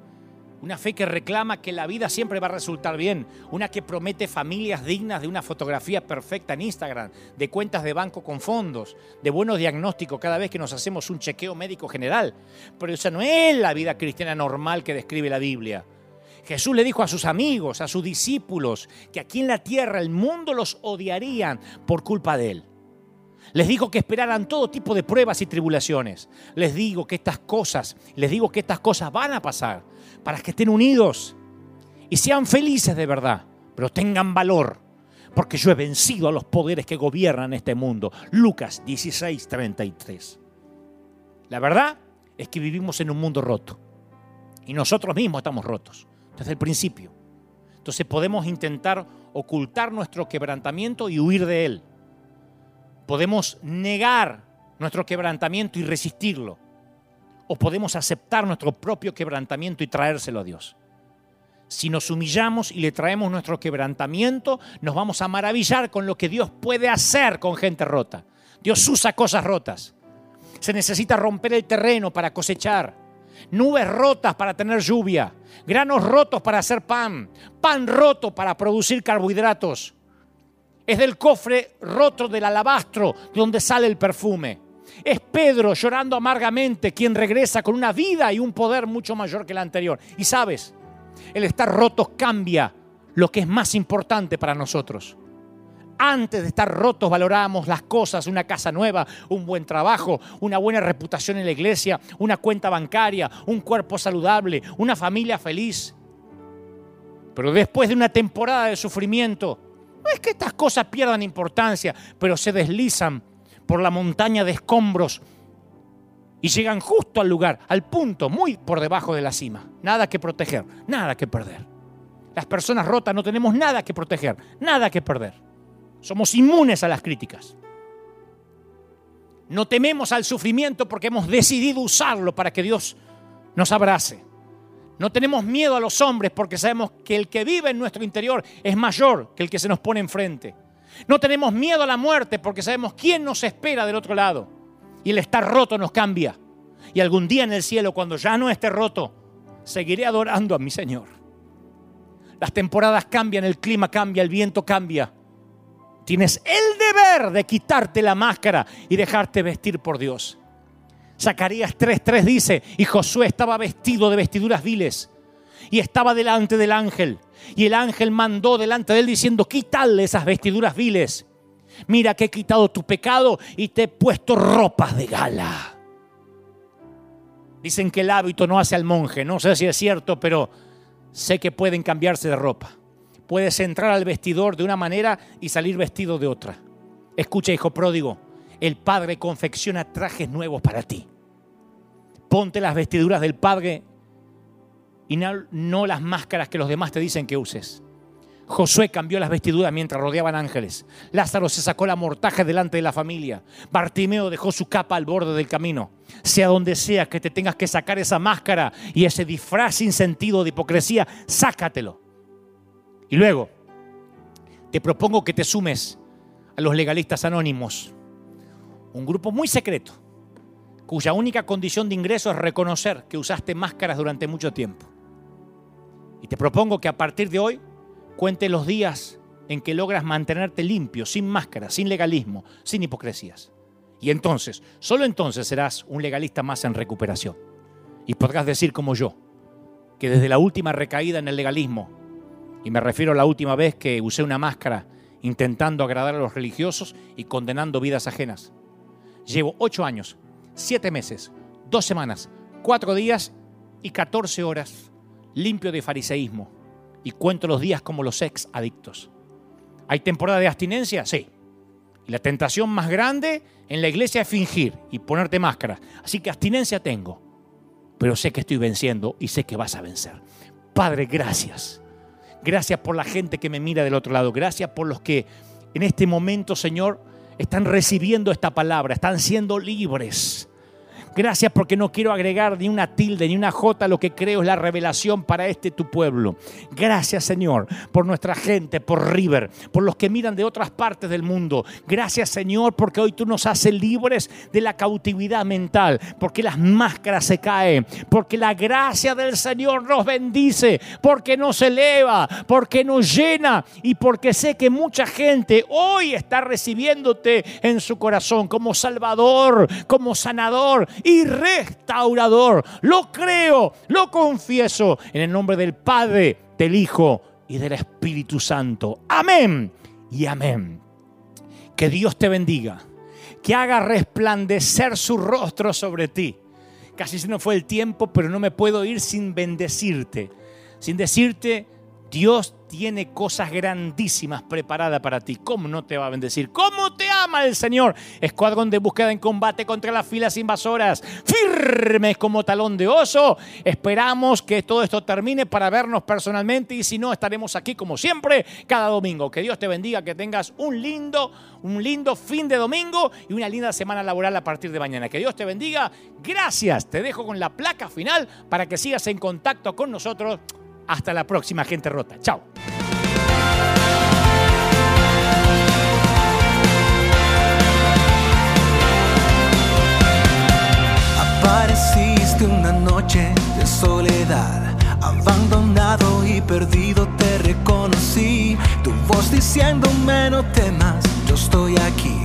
Una fe que reclama que la vida siempre va a resultar bien. Una que promete familias dignas de una fotografía perfecta en Instagram, de cuentas de banco con fondos, de buenos diagnósticos cada vez que nos hacemos un chequeo médico general. Pero esa no es la vida cristiana normal que describe la Biblia. Jesús le dijo a sus amigos, a sus discípulos, que aquí en la tierra el mundo los odiarían por culpa de él. Les digo que esperaran todo tipo de pruebas y tribulaciones. Les digo que estas cosas, les digo que estas cosas van a pasar para que estén unidos y sean felices de verdad, pero tengan valor, porque yo he vencido a los poderes que gobiernan este mundo. Lucas 16, 33. La verdad es que vivimos en un mundo roto y nosotros mismos estamos rotos desde el principio. Entonces podemos intentar ocultar nuestro quebrantamiento y huir de él. Podemos negar nuestro quebrantamiento y resistirlo o podemos aceptar nuestro propio quebrantamiento y traérselo a Dios. Si nos humillamos y le traemos nuestro quebrantamiento, nos vamos a maravillar con lo que Dios puede hacer con gente rota. Dios usa cosas rotas. Se necesita romper el terreno para cosechar. Nubes rotas para tener lluvia. Granos rotos para hacer pan. Pan roto para producir carbohidratos. Es del cofre roto del alabastro de donde sale el perfume. Es Pedro llorando amargamente quien regresa con una vida y un poder mucho mayor que el anterior. Y sabes, el estar rotos cambia lo que es más importante para nosotros. Antes de estar rotos valorábamos las cosas, una casa nueva, un buen trabajo, una buena reputación en la iglesia, una cuenta bancaria, un cuerpo saludable, una familia feliz. Pero después de una temporada de sufrimiento, no es que estas cosas pierdan importancia, pero se deslizan por la montaña de escombros y llegan justo al lugar, al punto, muy por debajo de la cima. Nada que proteger, nada que perder. Las personas rotas no tenemos nada que proteger, nada que perder. Somos inmunes a las críticas. No tememos al sufrimiento porque hemos decidido usarlo para que Dios nos abrace. No tenemos miedo a los hombres porque sabemos que el que vive en nuestro interior es mayor que el que se nos pone enfrente. No tenemos miedo a la muerte porque sabemos quién nos espera del otro lado. Y el estar roto nos cambia. Y algún día en el cielo, cuando ya no esté roto, seguiré adorando a mi Señor. Las temporadas cambian, el clima cambia, el viento cambia. Tienes el deber de quitarte la máscara y dejarte vestir por Dios. Zacarías 3:3 dice, y Josué estaba vestido de vestiduras viles y estaba delante del ángel. Y el ángel mandó delante de él diciendo, quítale esas vestiduras viles. Mira que he quitado tu pecado y te he puesto ropas de gala. Dicen que el hábito no hace al monje. No sé si es cierto, pero sé que pueden cambiarse de ropa. Puedes entrar al vestidor de una manera y salir vestido de otra. Escucha, hijo pródigo, el Padre confecciona trajes nuevos para ti. Ponte las vestiduras del Padre y no, las máscaras que los demás te dicen que uses. Josué cambió las vestiduras mientras rodeaban ángeles. Lázaro se sacó la mortaja delante de la familia. Bartimeo dejó su capa al borde del camino. Sea donde sea que te tengas que sacar esa máscara y ese disfraz sin sentido de hipocresía, sácatelo. Y luego, te propongo que te sumes a los legalistas anónimos, un grupo muy secreto, cuya única condición de ingreso es reconocer que usaste máscaras durante mucho tiempo. Y te propongo que a partir de hoy cuente los días en que logras mantenerte limpio, sin máscara, sin legalismo, sin hipocresías. Y entonces, solo entonces serás un legalista más en recuperación. Y podrás decir como yo, que desde la última recaída en el legalismo, y me refiero a la última vez que usé una máscara intentando agradar a los religiosos y condenando vidas ajenas, llevo ocho años, siete meses, dos semanas, cuatro días y catorce horas limpio de fariseísmo y cuento los días como los ex adictos. ¿Hay temporada de abstinencia? Sí. La tentación más grande en la iglesia es fingir y ponerte máscara. Así que abstinencia tengo, pero sé que estoy venciendo y sé que vas a vencer. Padre, gracias. Gracias por la gente que me mira del otro lado. Gracias por los que en este momento, Señor, están recibiendo esta palabra, están siendo libres Gracias porque no quiero agregar ni una tilde ni una jota. Lo que creo es la revelación para este tu pueblo. Gracias, Señor, por nuestra gente, por River, por los que miran de otras partes del mundo. Gracias, Señor, porque hoy tú nos haces libres de la cautividad mental, porque las máscaras se caen, porque la gracia del Señor nos bendice, porque nos eleva, porque nos llena y porque sé que mucha gente hoy está recibiéndote en su corazón como Salvador, como sanador y restaurador. Lo creo, lo confieso en el nombre del Padre, del Hijo y del Espíritu Santo. Amén y amén. Que Dios te bendiga, que haga resplandecer su rostro sobre ti. Casi se nos fue el tiempo, pero no me puedo ir sin bendecirte, sin decirte Dios tiene cosas grandísimas preparadas para ti. ¿Cómo no te va a bendecir? ¿Cómo te ama el Señor? Escuadrón de búsqueda en combate contra las filas invasoras. Firmes como talón de oso. Esperamos que todo esto termine para vernos personalmente y si no, estaremos aquí como siempre cada domingo. Que Dios te bendiga, que tengas un lindo, un lindo fin de domingo y una linda semana laboral a partir de mañana. Que Dios te bendiga. Gracias. Te dejo con la placa final para que sigas en contacto con nosotros hasta la próxima, gente rota. Chao. Apareciste una noche de soledad, abandonado y perdido te reconocí. Tu voz diciéndome no temas, yo estoy aquí.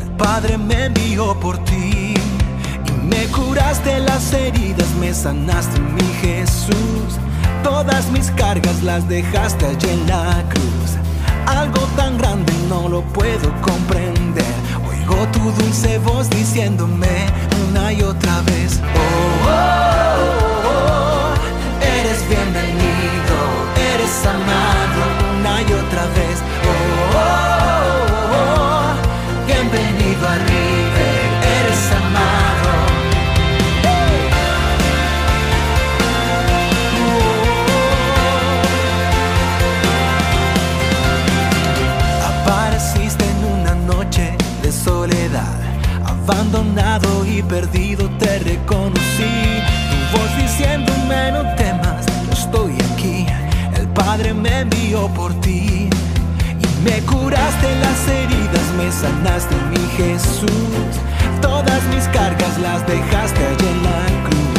El Padre me envió por ti. Y me curaste las heridas, me sanaste mi Jesús. Todas mis cargas las dejaste allí en la cruz. Algo tan grande no lo puedo comprender. Oigo tu dulce voz diciéndome una y otra vez. Oh, oh, oh, oh. eres bienvenido, eres amado abandonado y perdido te reconocí. Tu voz diciéndome no temas, yo estoy aquí. El Padre me envió por ti y me curaste las heridas, me sanaste mi Jesús. Todas mis cargas las dejaste allí en la cruz.